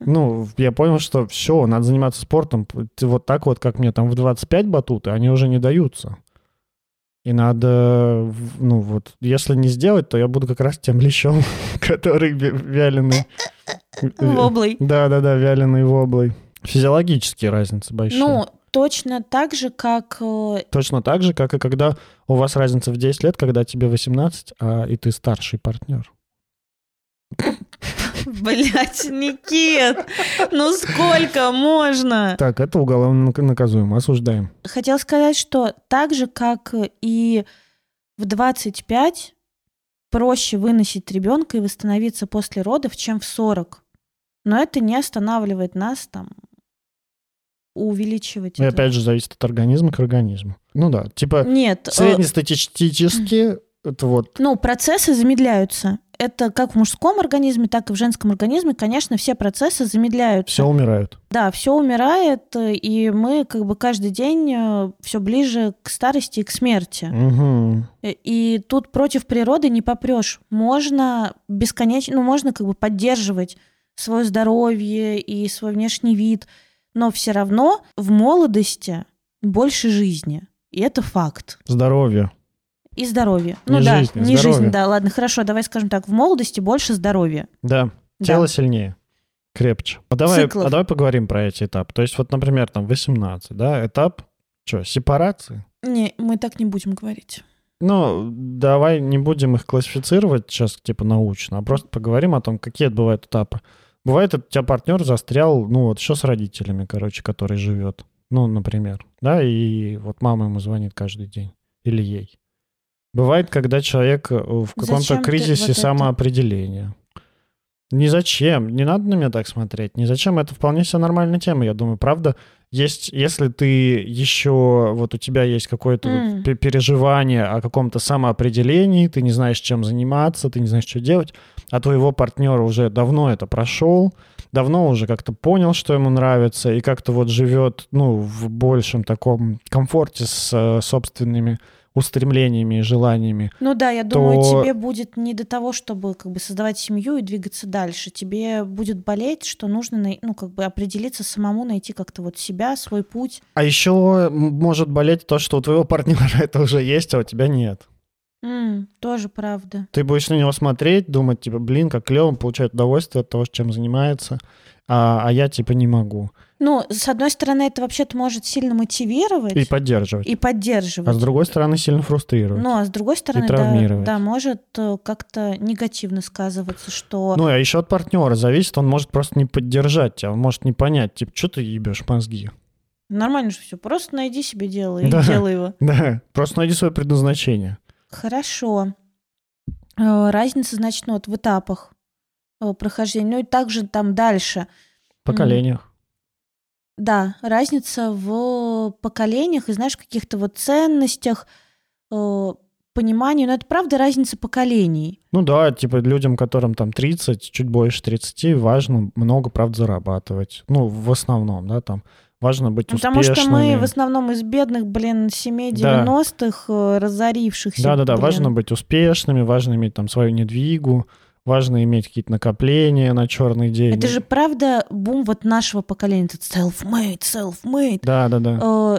Ну, я понял, что все, надо заниматься спортом. Вот так вот, как мне там в 25 батуты, они уже не даются. И надо, ну вот, если не сделать, то я буду как раз тем лещом, (laughs) который вя- вяленый. (laughs) Воблой. Да-да-да, вяленый воблой. Физиологические разницы большие. Ну, точно так же, как... э, Точно так же, как и когда у вас разница в 10 лет, когда тебе 18, а и ты старший партнер. (laughs) Блять, Никит, ну сколько можно? Так, это уголовно нак- наказуемо, осуждаем. Хотел сказать, что так же, как и в 25 проще выносить ребенка и восстановиться после родов, чем в 40. Но это не останавливает нас там увеличивать И это. опять же, зависит от организма к организму. Ну да, типа Нет, э, среднестатистически (clears throat) это вот ну, процессы замедляются. Это как в мужском организме, так и в женском организме, конечно, все процессы замедляются. все умирают. Да, все умирает, э, и мы как бы каждый день все ближе к старости и к смерти. Мгм. Э, И тут против природы не попрешь. Можно бесконечно, ну, можно как бы поддерживать свое здоровье и свой внешний вид, но все равно в молодости больше жизни. И это факт. Здоровье. И здоровье. Ну Не да, жизни, не здоровье. жизнь, да, ладно, хорошо, давай скажем так, в молодости больше здоровья. Да. Да. Тело сильнее, крепче. А давай, Циклов. а давай поговорим про эти этапы. То есть вот, например, там 18, да, этап, что, сепарации? Не, мы так не будем говорить. Ну, давай не будем их классифицировать сейчас типа научно, а просто поговорим о том, какие это бывают этапы. Бывает, у тебя партнер застрял, ну вот еще с родителями, короче, который живет. Ну, например, да, и вот мама ему звонит каждый день. Или ей. Бывает, когда человек э, в каком-то кризисе вот это? самоопределения. Ни зачем, не надо на меня так смотреть. Ни зачем, это вполне себе нормальная тема, я думаю. Правда, есть, если ты еще, вот у тебя есть какое-то вот М. пе- переживание о каком-то самоопределении, ты не знаешь, чем заниматься, ты не знаешь, что делать, а твоего партнера уже давно это прошел, давно уже как-то понял, что ему нравится, и как-то вот живет, ну, в большем таком комфорте с э, собственными устремлениями и желаниями. Ну да, я думаю, то- тебе будет не до того, чтобы как бы создавать семью и двигаться дальше. Тебе будет болеть, что нужно, ну как бы определиться самому, найти как-то вот себя, свой путь. А еще может болеть то, что у твоего партнера (laughs) это уже есть, а у тебя нет. М, тоже правда. Ты будешь на него смотреть, думать, типа, блин, как клево, он получает удовольствие от того, чем занимается, а, а я, типа, не могу. Ну, с одной стороны, это вообще-то может сильно мотивировать И поддерживать. и поддерживать. А с другой стороны, сильно фрустрировать. Ну, а с другой стороны, да, травмировать. да, может э, как-то негативно сказываться, что... Ну, а еще от партнера зависит, он может просто не поддержать тебя, он может не понять, типа, что ты ебешь мозги. Нормально же все, просто найди себе дело и Да. делай его. (laughs) Да, просто найди свое предназначение. Хорошо. Э, Разница, значит, ну, вот в этапах э, прохождения. Ну и также там дальше. В поколениях. Да, разница в поколениях и, знаешь, каких-то вот ценностях, э, понимании. Но это правда разница поколений. Ну да, типа людям, которым там 30, чуть больше 30, важно много, правда, зарабатывать. Ну, в основном, да, там важно быть Потому успешными. что мы в основном из бедных, блин, семей Да. 90-х, э, разорившихся. Да-да-да, важно быть успешными, важно иметь там свою недвигу, важно иметь какие-то накопления на черный день. Это же правда бум вот нашего поколения, этот self-made, self-made. Да-да-да. Э,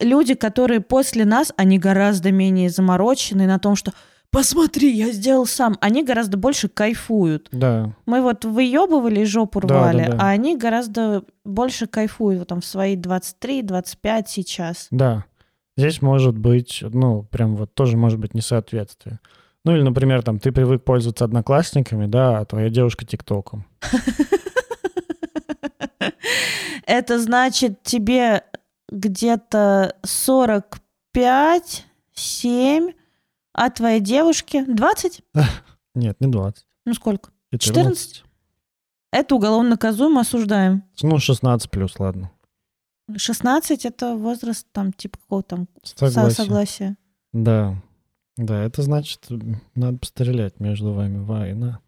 люди, которые после нас, они гораздо менее заморочены на том, что посмотри, я сделал сам. Они гораздо больше кайфуют. Да. Мы вот выебывали, жопу Да, рвали, да, да. а они гораздо больше кайфуют вот там в свои 23-25 сейчас. Да. Здесь может быть, ну, прям вот тоже может быть несоответствие. Ну, или, например, там, ты привык пользоваться одноклассниками, да, а твоя девушка ТикТоком. (laughs) Это значит, тебе где-то 45, 7, а твоей девушке 20? (laughs) Нет, не 20. Ну сколько? 14? Это уголовно наказуемо, осуждаем. Ну, 16 плюс, ладно. 16 это возраст там типа какого там со- Согласен. согласия. Да. Да, это значит, надо пострелять между вами война.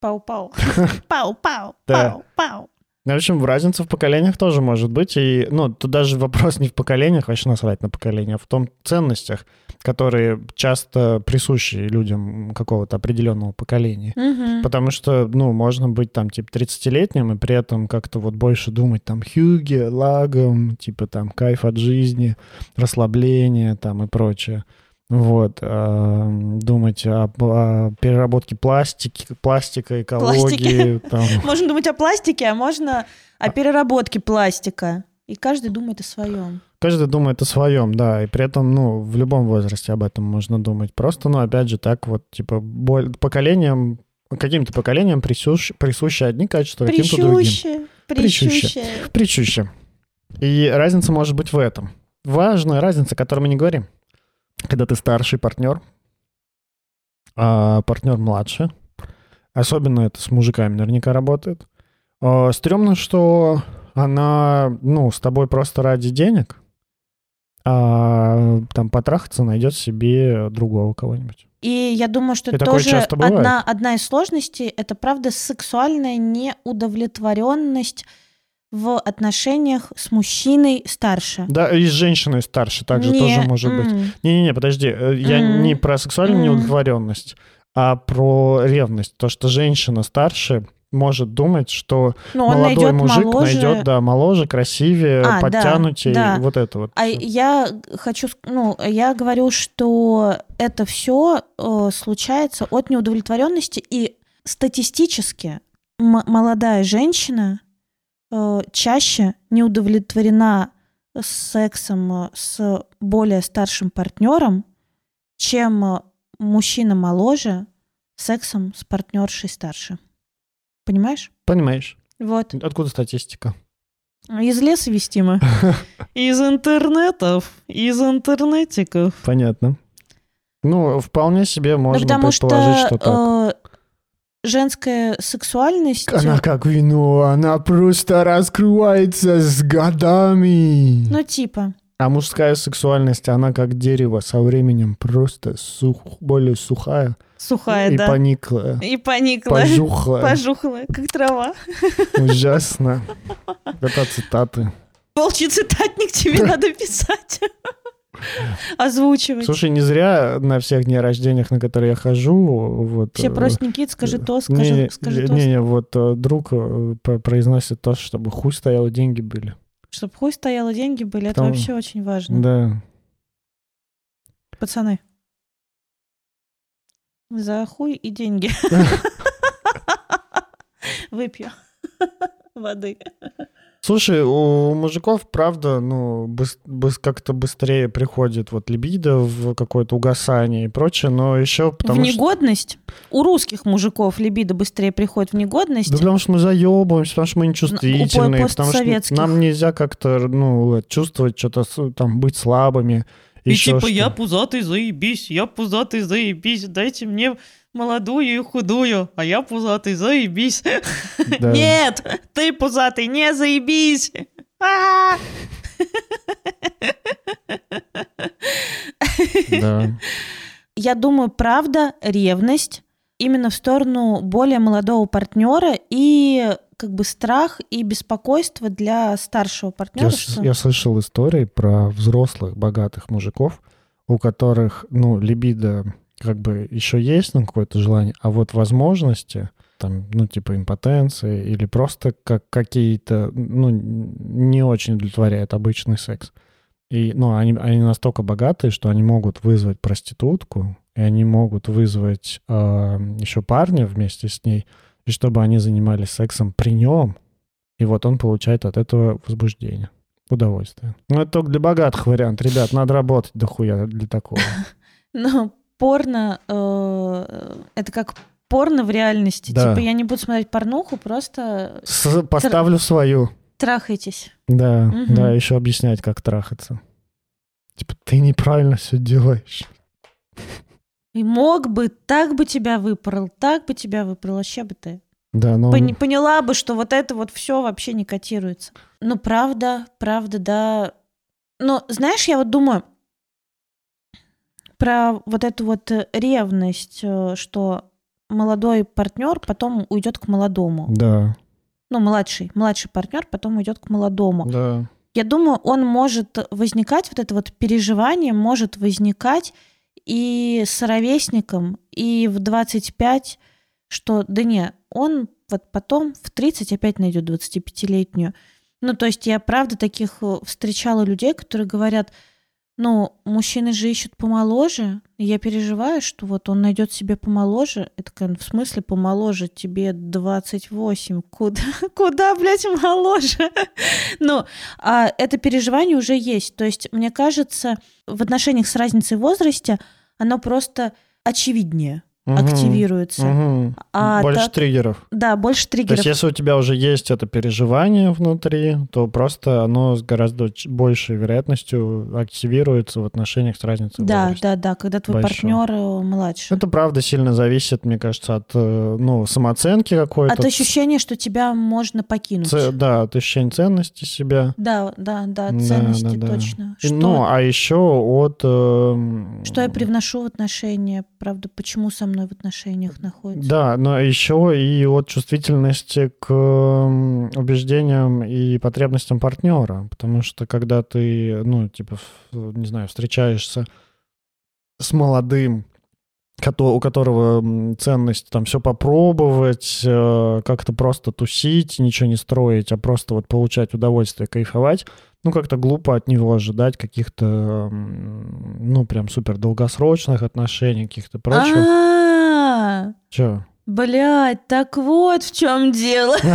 Пау-пау. (laughs) Пау-пау. Пау-пау. В общем, разница в поколениях тоже может быть. И, ну, тут даже вопрос не в поколениях, вообще насрать на поколение, а в том ценностях, которые часто присущи людям какого-то определенного поколения. Мгм. Потому что, ну, можно быть там, типа, 30-летним и при этом как-то вот больше думать там хюге, лагом, типа там кайф от жизни, расслабление там и прочее. Вот. а, думать о, о переработке пластики, пластика, экологии. (laughs) Там. Можно думать о пластике, а можно о переработке пластика. И каждый думает о своем. Каждый думает о своем, да, и при этом, ну, в любом возрасте об этом можно думать. Просто, ну, опять же, так вот, типа, боль- поколениям, каким-то поколениям присущ, присущи одни качества, а каким-то другим. Прищуще. прищуще. Причуще. И разница может быть в этом. Важная разница, о которой мы не говорим. Когда ты старший партнер, а партнер младше, особенно это с мужиками наверняка работает, а, стрёмно, что она, ну, с тобой просто ради денег, а там потрахаться найдет себе другого кого-нибудь. И я думаю, что И тоже одна, одна из сложностей. Это, правда, сексуальная неудовлетворенность в отношениях с мужчиной старше. Да, и с женщиной старше также Не, тоже может быть. м, Не-не-не, подожди, э, я не про сексуальную Мгм. неудовлетворенность, а про ревность. То, что женщина старше может думать, что Ну, он молодой мужик моложе. найдет, да, моложе, красивее, А, да, подтянутее, да. вот это вот. А я хочу, ну, я говорю, что это все случается от неудовлетворенности и статистически молодая женщина э, чаще не удовлетворена сексом э, с более старшим партнером, чем э, мужчина моложе сексом с партнершей старше. Понимаешь? Понимаешь? Вот. Откуда статистика? Из леса вестимо. (laughs) Из интернетов, из интернетиков. Понятно. Ну, вполне себе можно потому предположить, что, что так. э, женская сексуальность... Она как вино, она просто раскрывается с годами. Ну, типа. А мужская сексуальность, она как дерево со временем просто сух, более сухая Сухая, и да. пониклая, И поникла. пожухлая. Пожухла, как трава. Ужасно. Это цитаты. Волчий цитатник тебе (laughs) надо писать. (laughs) Озвучивать. Слушай, не зря на всех дней рождениях, на которые я хожу, вот... Все э, просят, Никит, скажи то, не, скажи, скажи не, то. не, вот э, друг э, про- произносит то, чтобы хуй стоял, деньги были. Чтобы хуй стояло, деньги были, это Потому- вообще очень важно. Да. Пацаны. За хуй и деньги. (laughs) Выпью (laughs) воды. Слушай, у мужиков, правда, ну, быс- быс- как-то быстрее приходит вот либидо в какое-то угасание и прочее, но еще потому в что... негодность. У русских мужиков либидо быстрее приходит в негодность. Да потому что мы заебываемся, потому что мы нечувствительные, у потому что нам нельзя как-то, ну, чувствовать что-то, там, быть слабыми. И еще типа я что. пузатый, заебись, я пузатый, заебись, дайте мне молодую и худую, а я пузатый, заебись. Да. Нет, ты пузатый, не заебись. А! Да. Я думаю, правда, ревность именно в сторону более молодого партнера и как бы страх и беспокойство для старшего партнера. Я, что- я слышал истории про взрослых, богатых мужиков, у которых, ну, либидо как бы еще есть, ну, какое-то желание, а вот возможности, там, ну, типа импотенции или просто как какие-то, ну, не очень удовлетворяет обычный секс. И, ну, они, они настолько богатые, что они могут вызвать проститутку, и они могут вызвать еще парня вместе с ней, и чтобы они занимались сексом при нем, и вот он получает от этого возбуждение, удовольствие. Ну, это только для богатых вариант. Ребят, надо работать дохуя для такого. (laughs) Ну, порно, э, это как порно в реальности. Да. Типа я не буду смотреть порнуху, просто С- поставлю свою. трахайтесь. Да, Мгм. да, еще объяснять, как трахаться. Типа, ты неправильно все делаешь. И мог бы, так бы тебя выпорол, так бы тебя выпорол, вообще бы ты. Да, но... Пони- поняла бы, что вот это вот все вообще не котируется. Ну, правда, правда, да. Но, знаешь, я вот думаю про вот эту вот э, ревность, э, что молодой партнер потом уйдет к молодому. Да, Ну, младший, младший партнер потом уйдет к молодому. да. Я думаю, он может возникать, вот это вот переживание может возникать и с ровесником, и в 25, что да не, он вот потом в 30 опять найдет 25-летнюю. Ну, то есть я правда таких э, встречала людей, которые говорят, ну, мужчины же ищут помоложе, и я переживаю, что вот он найдет себе помоложе. Это в смысле помоложе? Тебе 28. Куда, (laughs) куда блядь, моложе? (laughs) Ну, а это переживание уже есть. То есть, мне кажется, в отношениях с разницей в возрасте оно просто очевиднее Мгм, активируется. мгм. А Больше так- триггеров. Да, больше То есть, триггеров. если у тебя уже есть это переживание внутри, то просто оно с гораздо большей вероятностью активируется в отношениях с разницей Да, возрасте. да, да, когда твой Большой. партнер э, младше. Это правда сильно зависит, мне кажется, от э, ну, самооценки какой-то. От ощущения, что тебя можно покинуть. ц- Да, от ощущения ценности себя. Да, да, да, Да, ценности да, да. точно. И, Что, Ну, а еще от... эм, что я привношу в отношения, правда, почему со мной в отношениях находится. Да, но еще и от чувствительности к убеждениям и потребностям партнера. Потому что когда ты, ну, типа, не знаю, встречаешься с молодым, у которого ценность там все попробовать, э, как-то просто тусить, ничего не строить, а просто вот получать удовольствие, кайфовать, ну, как-то глупо от него ожидать каких-то, ну, прям супер долгосрочных отношений, каких-то прочих. Че? блядь, так вот в чем дело. (laughs)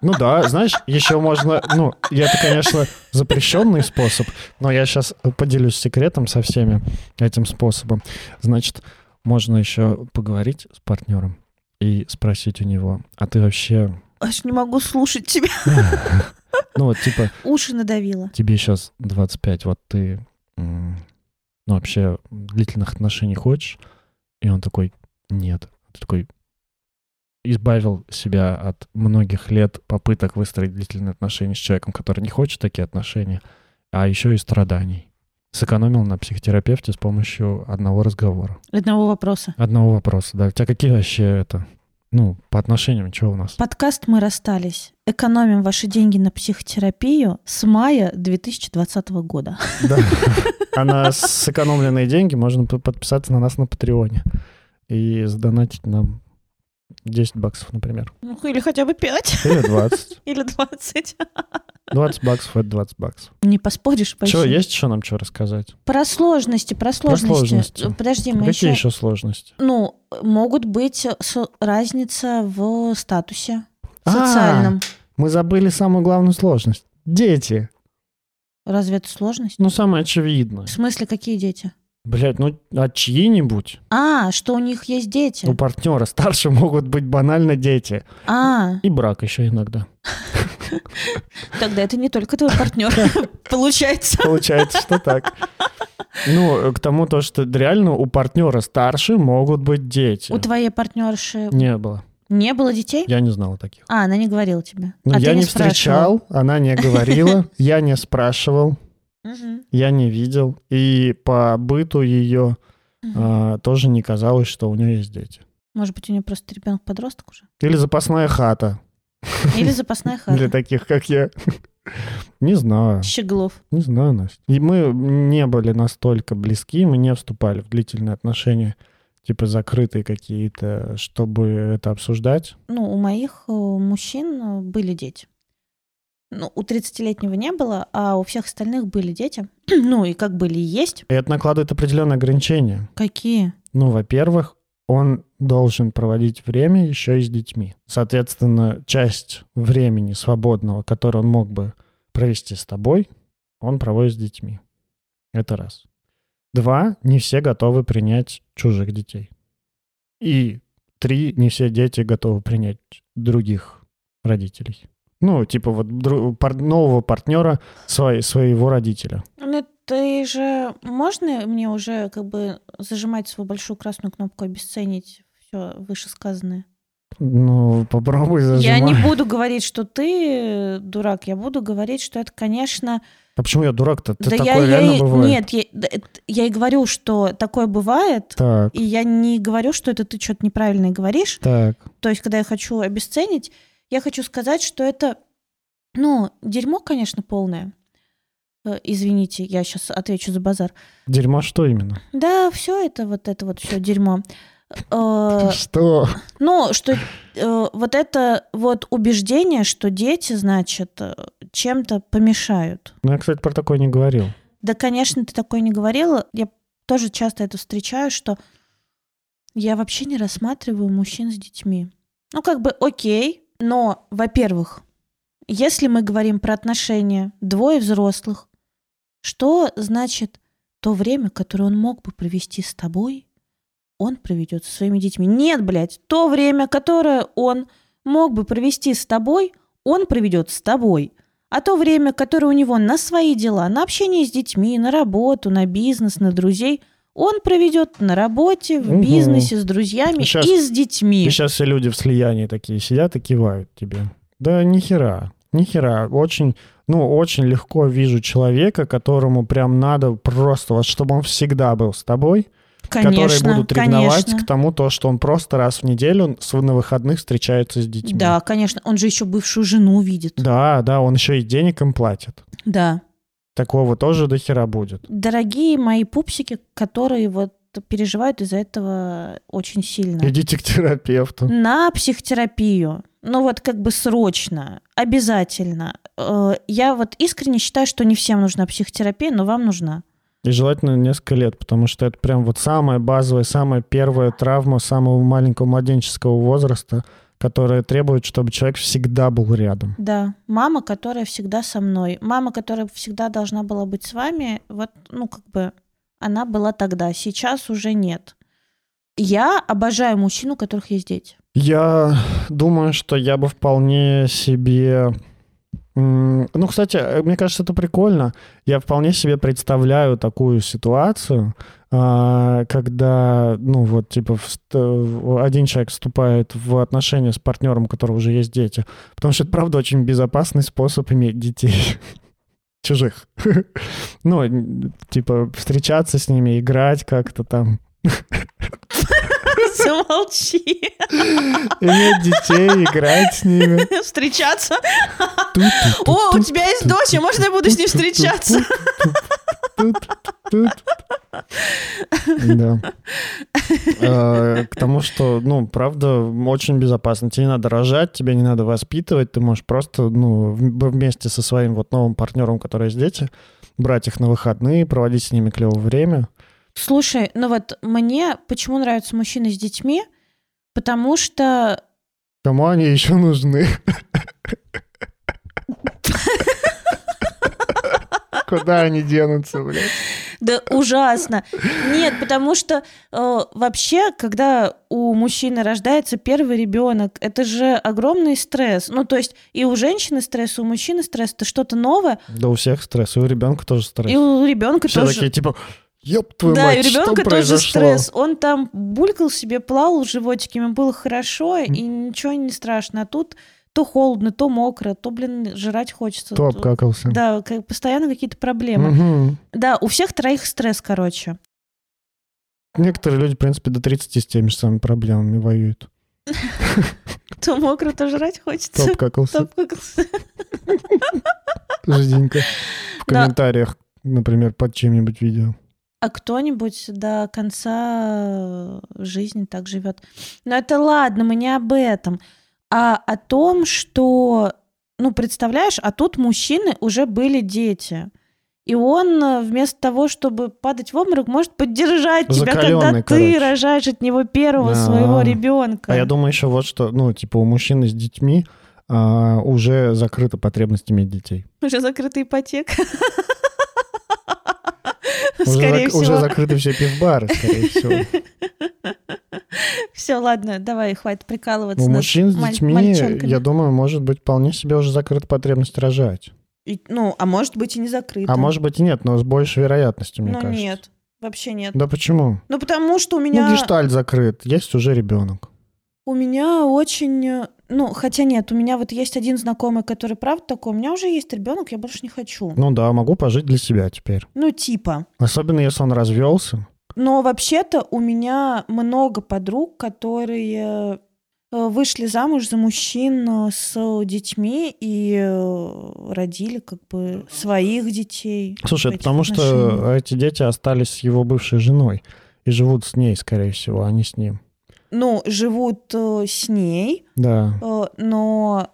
Ну да, знаешь, еще можно, ну, это, конечно, запрещенный способ, но я сейчас поделюсь секретом со всеми этим способом. Значит, можно еще поговорить с партнером и спросить у него, а ты вообще, Аж не могу слушать тебя. (laughs) ну вот типа, Уши надавила. тебе сейчас 25, вот ты, ну вообще длительных отношений хочешь? И он такой, нет. Ты такой, избавил себя от многих лет попыток выстроить длительные отношения с человеком, который не хочет такие отношения, а еще и страданий. Сэкономил на психотерапевте с помощью одного разговора. Одного вопроса. Одного вопроса, да. У тебя какие вообще это, ну, по отношениям, что у нас? Подкаст «Мы расстались». Экономим ваши деньги на психотерапию с мая 2020 года. Да. А на сэкономленные деньги можно подписаться на нас на Патреоне и задонатить нам 10 баксов, например. Ну, или хотя бы 5. Или 20. (laughs) Или 20. 20 баксов — это 20 баксов. Не поспоришь почти. Что, есть еще нам что рассказать? Про сложности, про сложности. сложности. Подожди, мы Какие еще... еще сложности? Ну, могут быть с- разница в статусе. А. социальном. Мы забыли самую главную сложность. Дети. Разве это сложность? Ну, самое очевидное. В смысле, какие дети? Блять, ну, а чьи-нибудь? А, что у них есть дети. У партнера старше (laughs) могут быть банально дети. А, И брак еще иногда. (laughs) тогда это не только твой партнер, (laughs) получается. Получается, что так. Ну, к тому то, что реально у партнера старше могут быть дети. У твоей партнерши Не было. не было детей? Я не знал о таких. А, она не говорила тебе. Ну, а я не спрашивал. встречал, она не говорила, я не спрашивал, Я не видел. И по быту ее а, тоже не казалось, что у нее есть дети. Может быть, у нее просто ребенок-подросток уже? Или запасная хата Или запасная (laughs) для хата? таких, как я. Не знаю. Щеглов. Не знаю, Настя. И мы не были настолько близки, мы не вступали в длительные отношения, типа закрытые какие-то, чтобы это обсуждать. Ну, у моих э, мужчин э, были дети. Ну, у 30-летнего не было, а у всех остальных были дети. (clears throat) ну, и как были и есть. И это накладывает определенные ограничения. Какие? Ну, во-первых, он должен проводить время еще и с детьми. Соответственно, часть времени свободного, которое он мог бы провести с тобой, он проводит с детьми. Это раз. Два, не все готовы принять чужих детей. И три, не все дети готовы принять других родителей. Ну, типа вот нового партнера свои- своего родителя. Ну, ты же... Можно мне уже как бы зажимать свою большую красную кнопку, обесценить все вышесказанное? Ну, попробуй Я зажимай. не буду говорить, что ты дурак. Я буду говорить, что это, конечно... А почему я дурак-то? Да такое я, я реально и- бывает? Нет, я, я и говорю, что такое бывает. Так, И я не говорю, что это ты что-то неправильно говоришь. так. То есть, когда я хочу обесценить, я хочу сказать, что это, ну, дерьмо, конечно, полное. Э, Извините, я сейчас отвечу за базар. Дерьмо что именно? Да, все это, вот это вот все дерьмо. Э, Что? Ну, что э, вот это вот убеждение, что дети, значит, чем-то помешают. Ну, я, кстати, про такое не говорил. Да, конечно, ты такое не говорила. Я тоже часто это встречаю, что я вообще не рассматриваю мужчин с детьми. Ну, как бы окей, но, во-первых, если мы говорим про отношения двое взрослых, что значит то время, которое он мог бы провести с тобой, он проведет со своими детьми? Нет, блядь, то время, которое он мог бы провести с тобой, он проведет с тобой. А то время, которое у него на свои дела, на общение с детьми, на работу, на бизнес, на друзей, он проведет на работе, в Мгм. бизнесе, с друзьями Сейчас- и с детьми. И сейчас все люди в слиянии такие сидят и кивают тебе. Да нихера, нихера. Очень, ну, очень легко вижу человека, которому прям надо просто, вот чтобы он всегда был с тобой, которые Конечно, будут ревновать конечно. к тому, то, что он просто раз в неделю на выходных встречается с детьми. Да, конечно. Он же еще бывшую жену увидит. Да, да, он еще и денег им платит. Да. Такого тоже до хера будет. Дорогие мои пупсики, которые вот переживают из-за этого очень сильно. Идите к терапевту. На психотерапию. Ну вот как бы срочно, обязательно. Э, Я вот искренне считаю, что не всем нужна психотерапия, но вам нужна. И желательно несколько лет, потому что это прям вот самая базовая, самая первая травма самого маленького младенческого возраста, которая требует, чтобы человек всегда был рядом. Да, мама, которая всегда со мной. Мама, которая всегда должна была быть с вами, вот, ну, как бы, она была тогда, сейчас уже нет. Я обожаю мужчин, у которых есть дети. Я думаю, что я бы вполне себе... Ну, кстати, э, мне кажется, это прикольно. Я вполне себе представляю такую ситуацию, когда, ну, вот, типа, один человек вступает в отношения с партнером, у которого уже есть дети. Потому что это, правда, очень безопасный способ иметь детей. (laughs) Чужих. (laughs) Ну, типа, встречаться с ними, играть как-то там. (laughs) Замолчи. Иметь детей, играть с ними. Встречаться. О, у тебя есть дочь, а можно я буду с ней встречаться? Да. Э, К тому, что, ну, правда, очень безопасно. Тебе не надо рожать, тебе не надо воспитывать, ты можешь просто, ну, вместе со своим вот новым партнером, который есть дети, брать их на выходные, проводить с ними клевое время. Слушай, ну вот мне почему нравятся мужчины с детьми? Потому что Кому они еще нужны? Куда они денутся, блядь? Да ужасно. Нет, потому что э, вообще, когда у мужчины рождается первый ребенок, это же огромный стресс. Ну, то есть и у женщины стресс, и у мужчины стресс, это что-то новое. Да у всех стресс, и у ребенка тоже стресс. И у ребенка Все тоже. такие, типа, ёб твою да, мать, и у что ребенка тоже произошло? стресс. Он там булькал себе, плавал в животике, ему было хорошо, и ничего не страшно. А тут то холодно, то мокро, то, блин, жрать хочется. То обкакался. Да, как, постоянно какие-то проблемы. Мгм. Да, у всех троих стресс, короче. Некоторые люди, в принципе, до 30 с теми же самыми проблемами воюют. (laughs) То мокро, то жрать хочется. То обкакался. обкакался. (laughs) Жиденько. В комментариях, например, под чем-нибудь видео. А кто-нибудь до конца жизни так живет. Но это ладно, мы не об этом, а о том, что, ну, представляешь, а тут мужчины уже были дети. И он э, вместо того, чтобы падать в обморок, может поддержать тебя, когда ты короче. рожаешь от него первого А. своего ребенка. А я думаю еще вот что, ну, типа у мужчины с детьми а, уже закрыта потребность иметь детей. Уже закрыта ипотека. Уже, Скорее зак- всего. уже закрыты все пивбары, скорее всего. (laughs) (laughs) Все, ладно, давай, хватит прикалываться. У мужчин с детьми, я думаю, может быть вполне себе уже закрыта потребность рожать. И- ну, а может быть и не закрыто. А может быть и нет, но с большей вероятностью, мне ну кажется. нет, вообще нет. Да почему? Ну потому что у Ну, меня, гештальт закрыт, есть уже ребенок. у меня очень, э, ну хотя нет, у меня вот есть один знакомый, который правда такой, у меня уже есть ребенок, я больше не хочу. Ну да, могу пожить для себя теперь. Ну типа. Особенно если он развелся. Но вообще-то у меня много подруг, которые э, вышли замуж за мужчин э, с детьми и э, родили как бы своих детей. Слушай, потому что эти дети остались с его бывшей женой и живут с ней, скорее всего, а не с ним. Ну, живут с ней, Да. Но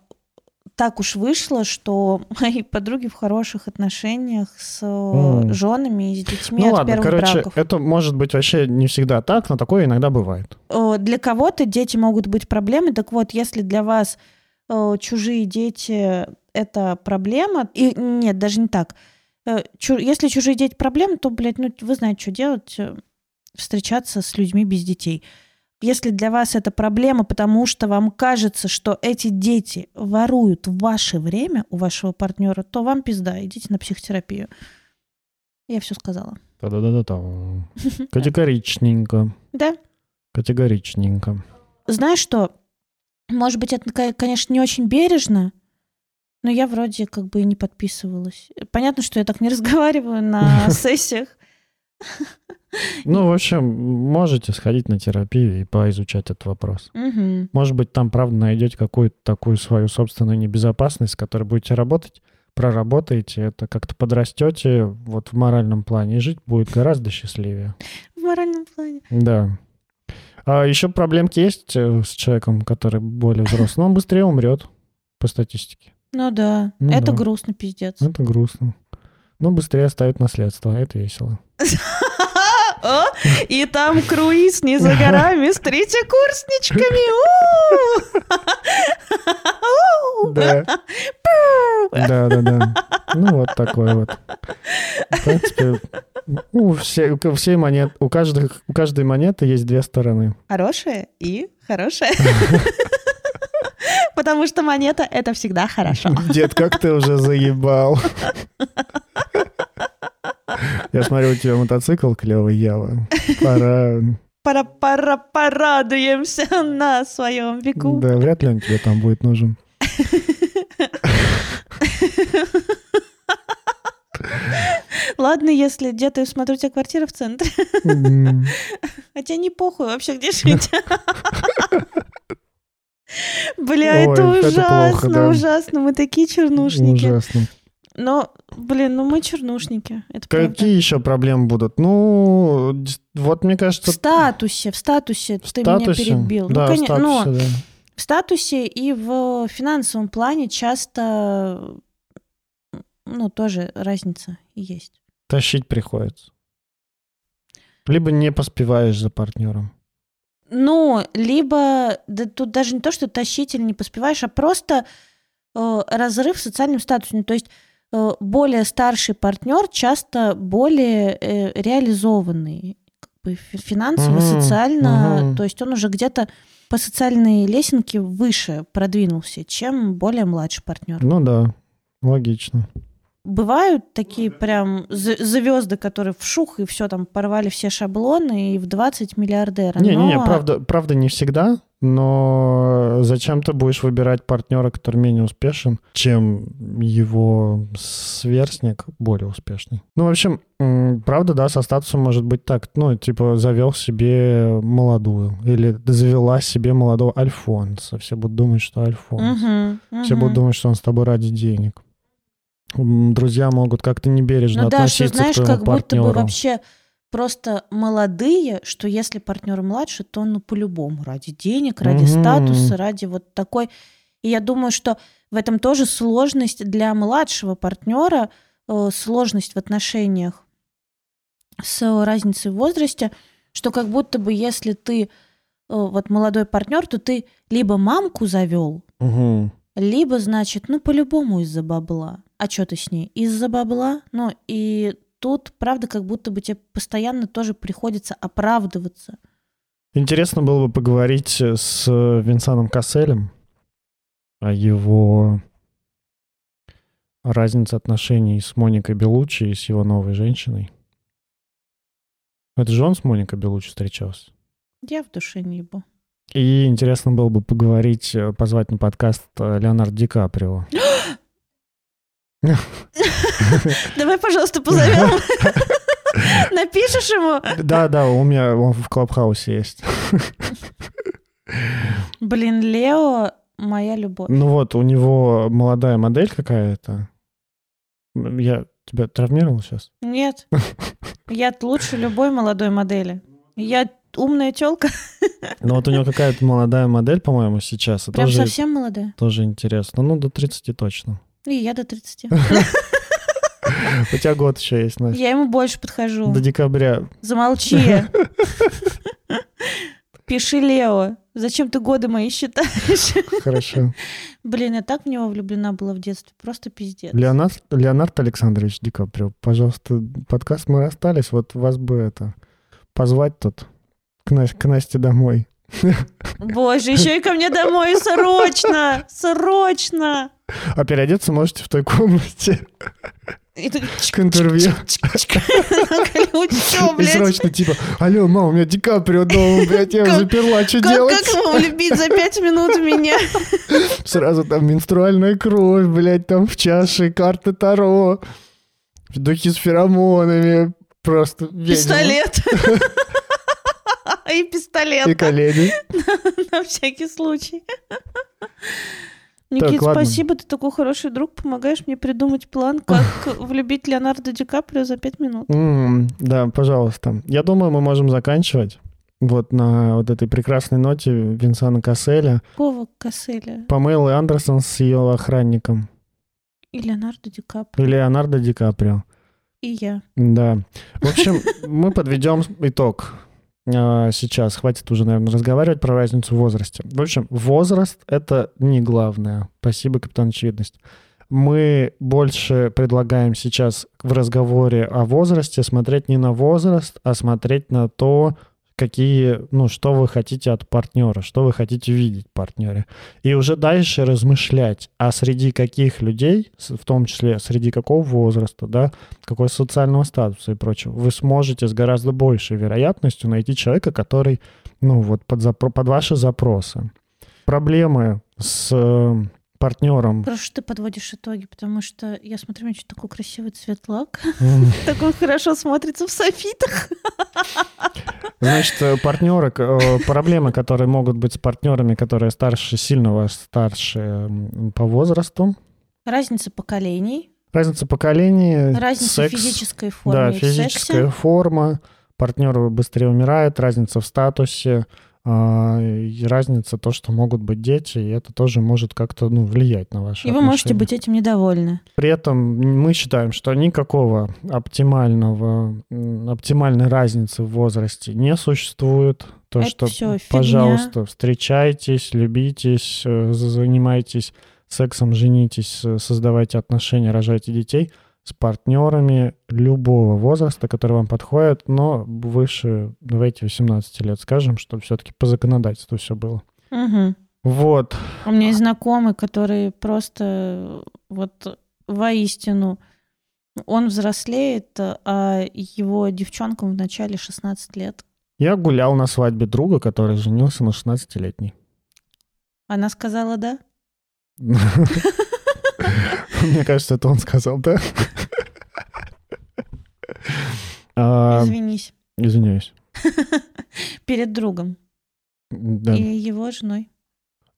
так уж вышло, что (laughs) мои подруги в хороших отношениях с М. женами и с детьми Ну от ладно, первых короче, браков. это может быть вообще не всегда так, но такое иногда бывает. Э, Для кого-то дети могут быть проблемой. Так вот, если для вас э, чужие дети это проблема, и нет, даже не так. Э, Если чужие дети проблема, то, блядь, ну вы знаете, что делать, э, встречаться с людьми без детей. Если для вас это проблема, потому что вам кажется, что эти дети воруют ваше время у вашего партнера, то вам пизда, идите на психотерапию. Я все сказала. Да-да-да-да. (laughs) Категоричненько. Да? Категоричненько. Знаешь что? Может быть, это, конечно, не очень бережно, но я вроде как бы и не подписывалась. Понятно, что я так не (laughs) разговариваю на (laughs) сессиях. Ну, в общем, можете сходить на терапию и поизучать этот вопрос. Мгм. Может быть, там, правда, найдете какую-то такую свою собственную небезопасность, с которой будете работать, проработаете это, как-то подрастете вот в моральном плане, и жить будет гораздо счастливее. В моральном плане. Да. А еще проблемки есть э, с человеком, который более взрослый, но он быстрее умрет, по статистике. Ну да, Ну это да. грустно, пиздец. Это грустно. Но быстрее оставит наследство, это весело. (laughs) И там круиз не за горами с третьекурсничками. Да. Да, да, да. Ну, вот такой вот. В принципе, у, все, у, всей монет, у, каждых, у каждой монеты есть две стороны. Хорошая и хорошая. Потому что монета — это всегда хорошо. Дед, как ты уже заебал. Я смотрю, у тебя мотоцикл клевый, Ява. Пора... Пора, пора, порадуемся на своем веку. Да, вряд ли он тебе там будет нужен. Ладно, если где-то я смотрю, у тебя квартира в центре. Хотя не похуй вообще, где жить. Бля, это ужасно, ужасно. Мы такие чернушники. Ужасно. Но, блин, ну мы чернушники. Это правда. Какие еще проблемы будут? Ну, вот мне В кажется... статусе, в статусе в ты меня статусе. перебил. Да, ну, в конечно, но статусе, да. в статусе и в финансовом плане часто, ну, тоже разница есть. Тащить приходится. Либо не поспеваешь за партнером. Ну, либо да, тут даже не то, что тащить или не поспеваешь, а просто э, разрыв в социальном статусе. Ну, то есть более старший партнер часто более э, реализованный как бы, фи- финансово, Мгм, социально. мгм. То есть он уже где-то по социальной лесенке выше продвинулся, чем более младший партнер. Ну да, логично. Бывают такие прям звезды, которые в шух и все там порвали все шаблоны и в 20 миллиардера. Не-не-не, Но- правда, правда не всегда, но зачем ты будешь выбирать партнера, который менее успешен, чем его сверстник более успешный? Ну, в общем, правда, да, со статусом может быть так. Ну, типа, завел себе молодую или завела себе молодого Альфонса. Все будут думать, что Альфонс. Мгм, Все мгм. будут думать, что он с тобой ради денег. Друзья могут как-то небережно Ну да, что относиться знаешь, к твоему как будто партнеру. бы вообще просто молодые, что если партнер младше, то он ну, по-любому ради денег, ради Мгм. статуса, ради вот такой. И я думаю, что в этом тоже сложность для младшего партнера, э, сложность в отношениях с разницей в возрасте, что как будто бы если ты э, вот молодой партнер, то ты либо мамку завел, Мгм. либо, значит, ну, по-любому из-за бабла. А что ты с ней? Из-за бабла? Ну, и тут, правда, как будто бы тебе постоянно тоже приходится оправдываться. Интересно было бы поговорить с Винсаном Касселем о его разнице отношений с Моникой Белучи и с его новой женщиной. Это же он с Моникой Белучи встречался. Я в душе не ебу. И интересно было бы поговорить, э, позвать на подкаст э, Леонардо Ди Каприо. (gasps) (sniffs) (laughs) Давай, пожалуйста, позовем. (laughs) Напишешь ему? Да, да, у меня он в Клабхаусе есть. (laughs) Блин, Лео, моя любовь. Ну вот, у него молодая модель какая-то. Я тебя травмировал сейчас? Нет, я лучше любой молодой модели. Я умная телка, Ну вот у него какая-то молодая модель, по-моему, сейчас. прям тоже, совсем молодая. тоже интересно. Ну, до 30 точно. И я до 30. (laughs) У тебя год еще есть, Настя. Я ему больше подхожу. До декабря. Замолчи. (laughs) Пиши Лео. Зачем ты годы мои считаешь? Хорошо. Блин, я так в него влюблена была в детстве. Просто пиздец. Леонард, Леонард Александрович Ди Каприо, пожалуйста, подкаст мы расстались, вот вас бы это позвать тут к, Нас- к Насте домой. (laughs) Боже, еще и ко мне домой. Срочно! Срочно! А переодеться можете в той комнате И ты... к интервью. Чё, И срочно типа, алло, мама, у меня Ди Каприо дома, блядь, я заперла, что делать? как ему влюбить за пять минут меня? Сразу там менструальная кровь, блядь, там в чаше, карты Таро, духи с феромонами, просто. Пистолет. И пистолет. И колени. На всякий случай. Никит, ладно. спасибо, ты такой хороший друг, помогаешь мне придумать план, как (laughs) влюбить Леонардо Ди Каприо за пять минут. Да, пожалуйста. Я думаю, мы можем заканчивать. Вот на вот этой прекрасной ноте Винсана Касселя. Какого Касселя Памелы Андерсон с ее охранником. и Леонардо Ди Каприо, И Леонардо Ди Каприо. и я. Да. В общем, мы подведем итог. А, Сейчас хватит уже, наверное, разговаривать про разницу в возрасте. В общем, возраст — это не главное. Спасибо, капитан Очевидность. Мы больше предлагаем сейчас в разговоре о возрасте смотреть не на возраст, а смотреть на то, какие, ну, что вы хотите от партнера, что вы хотите видеть в партнере. И уже дальше размышлять, а среди каких людей, в том числе среди какого возраста, да, какой социального статуса и прочего, вы сможете с гораздо большей вероятностью найти человека, который, ну, вот под, запро- под ваши запросы. Проблемы с партнером. Прошу, ты подводишь итоги, потому что я смотрю, у меня что такой красивый цвет лак. (laughs) Так он хорошо смотрится в софитах. Значит, э, партнеры, э, проблемы, которые могут быть с партнерами, которые старше, сильно вас старше по возрасту. Разница поколений, Разница поколений, разница секс, физической формы да, физическая сексе. форма, партнер быстрее умирает, разница в статусе, и разница то, что могут быть дети, и это тоже может как-то ну, влиять на ваши И вы можете отношения. быть этим недовольны. При этом мы считаем, что никакого оптимального, оптимальной разницы в возрасте не существует. То, Это что, всё фигня. пожалуйста, встречайтесь, любитесь, э, за- занимайтесь сексом, женитесь, э, создавайте отношения, рожайте детей с партнерами любого возраста, который вам подходит, но выше, давайте, 18 лет скажем, чтобы все-таки по законодательству все было. Мгм. Вот. У меня есть знакомый, который просто вот воистину он взрослеет, а его девчонкам в начале 16 лет. Я гулял на свадьбе друга, который женился на 16-летней. Она сказала да? (laughs) Мне кажется, это он сказал, да? (laughs) А, Извинись. Извиняюсь. (laughs) Перед другом Да. и его женой.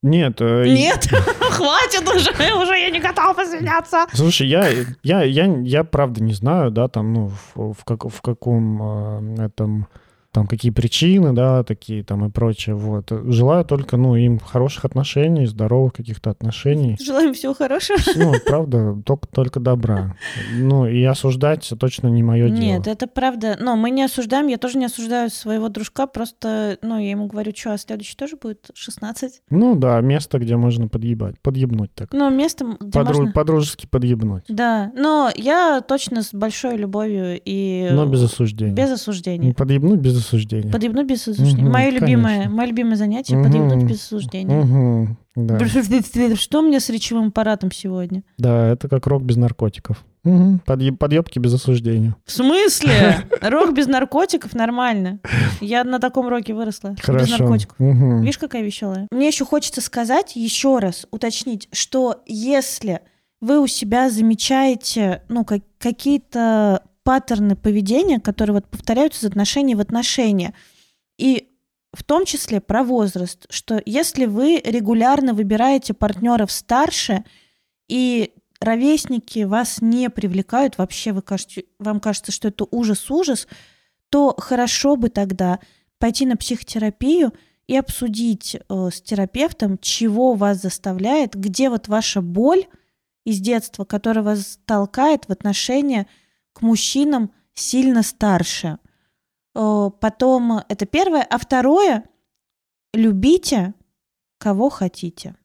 Нет. э, Нет, (laughs) хватит уже, уже я не готова извиняться. Слушай, я, я, я, я правда не знаю, да, там, ну, в, в, как, в каком э, этом, там, какие причины, да, такие там и прочее, вот. Желаю только, ну, им хороших отношений, здоровых каких-то отношений. Желаем всего хорошего. Ну, правда, только, только добра. Ну, и осуждать точно не мое дело. Нет, это правда. Но мы не осуждаем, я тоже не осуждаю своего дружка, просто, ну, я ему говорю, что, а следующий тоже будет 16? Ну, да, место, где можно подъебать, подъебнуть так. Ну, место, где Подру- можно... По-дружески подъебнуть. Да, но я точно с большой любовью и... Но без осуждения. Без осуждения. Подъебнуть без осуждения. Подъебнуть без осуждения. Мгм, мое, любимое, мое любимое занятие Мгм. подъебнуть без осуждения. Мгм, да. (laughs) Что меня с речевым аппаратом сегодня? да, это как рок без наркотиков. Мгм, подъеб- подъебки без осуждения. В смысле? (laughs) Рок без наркотиков нормально. Я на таком роке выросла. Без Хорошо. наркотиков. Мгм. Видишь, какая веселая. Мне еще хочется сказать, еще раз уточнить, что если вы у себя замечаете ну, как- какие-то паттерны поведения, которые вот повторяются из отношений в отношения, и в том числе про возраст, что если вы регулярно выбираете партнеров старше, и ровесники вас не привлекают, вообще вы кажете, вам кажется, что это ужас-ужас, то хорошо бы тогда пойти на психотерапию и обсудить э, с терапевтом, чего вас заставляет, где вот ваша боль из детства, которая вас толкает в отношения к мужчинам сильно старше. Э, потом это первое. А второе, любите кого хотите.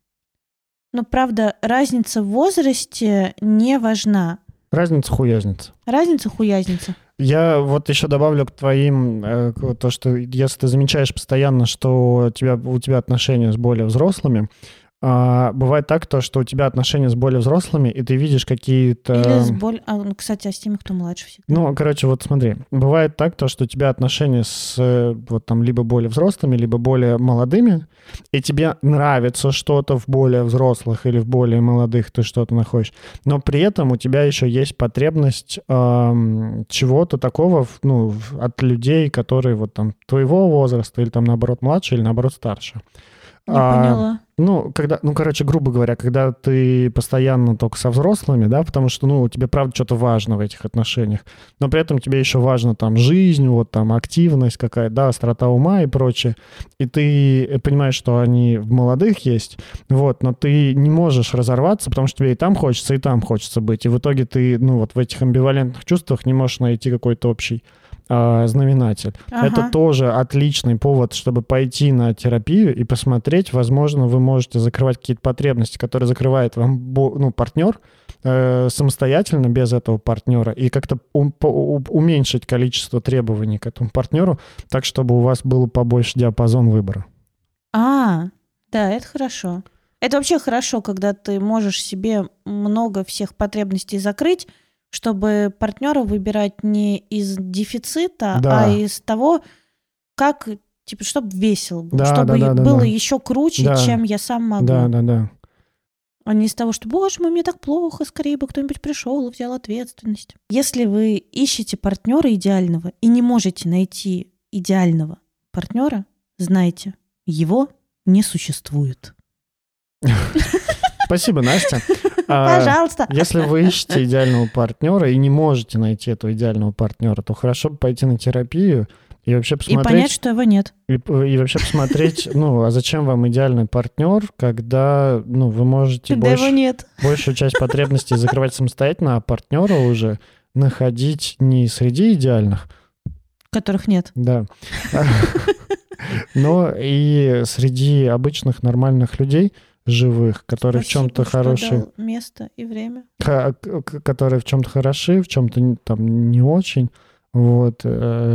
Но, правда, разница в возрасте не важна. Разница хуязница. Разница хуязница. Я вот еще добавлю к твоим, э, то, что если ты замечаешь постоянно, что у тебя, у тебя отношения с более взрослыми, а, бывает так, то, что у тебя отношения с более взрослыми, и ты видишь какие-то... Или с боль... а, ну, кстати, а с теми, кто младше всегда. Ну, короче, вот смотри, бывает так, то, что у тебя отношения с э, вот там либо более взрослыми, либо более молодыми, и тебе нравится что-то в более взрослых или в более молодых ты что-то находишь, но при этом у тебя еще есть потребность эм, чего-то такого, ну, от людей, которые вот там твоего возраста или там наоборот младше или наоборот старше. Не А, поняла. Ну, когда, ну, короче, грубо говоря, когда ты постоянно только со взрослыми, да, потому что, ну, тебе правда что-то важно в этих отношениях, но при этом тебе еще важно там жизнь, вот там активность какая-то, да, острота ума и прочее, и ты понимаешь, что они в молодых есть, вот, но ты не можешь разорваться, потому что тебе и там хочется, и там хочется быть, и в итоге ты, ну, вот в этих амбивалентных чувствах не можешь найти какой-то общий а, знаменатель. Это Ага. тоже отличный повод, чтобы пойти на терапию и посмотреть, возможно, вы можете закрывать какие-то потребности, которые закрывает вам ну, партнер э, самостоятельно без этого партнера и как-то ум- уменьшить количество требований к этому партнеру, так чтобы у вас был побольше диапазон выбора. А, да, это хорошо. Это вообще хорошо, когда ты можешь себе много всех потребностей закрыть, чтобы партнера выбирать не из дефицита, Да. а из того, как, типа, чтобы весело было, Да, чтобы да, да, было да. еще круче, Да. чем я сам могу. Да, да, да. А не из того, что, боже мой, мне так плохо, скорее бы кто-нибудь пришел и взял ответственность. Если вы ищете партнера идеального и не можете найти идеального партнера, знайте, его не существует. Спасибо, Настя. (laughs) А, Пожалуйста. Если вы ищете идеального партнера и не можете найти этого идеального партнера, то хорошо бы пойти на терапию и вообще И посмотреть, понять, что его нет. И, и вообще посмотреть, ну, а зачем вам идеальный партнер, когда, ну, вы можете Когда его больше, нет. большую часть потребностей закрывать самостоятельно, а партнера уже находить не среди идеальных, Которых нет. да, Но и среди обычных нормальных людей, живых, которые в Спасибо, чем-то что хороши, место и время. которые в чем-то хороши, в чем-то там не очень, вот, э,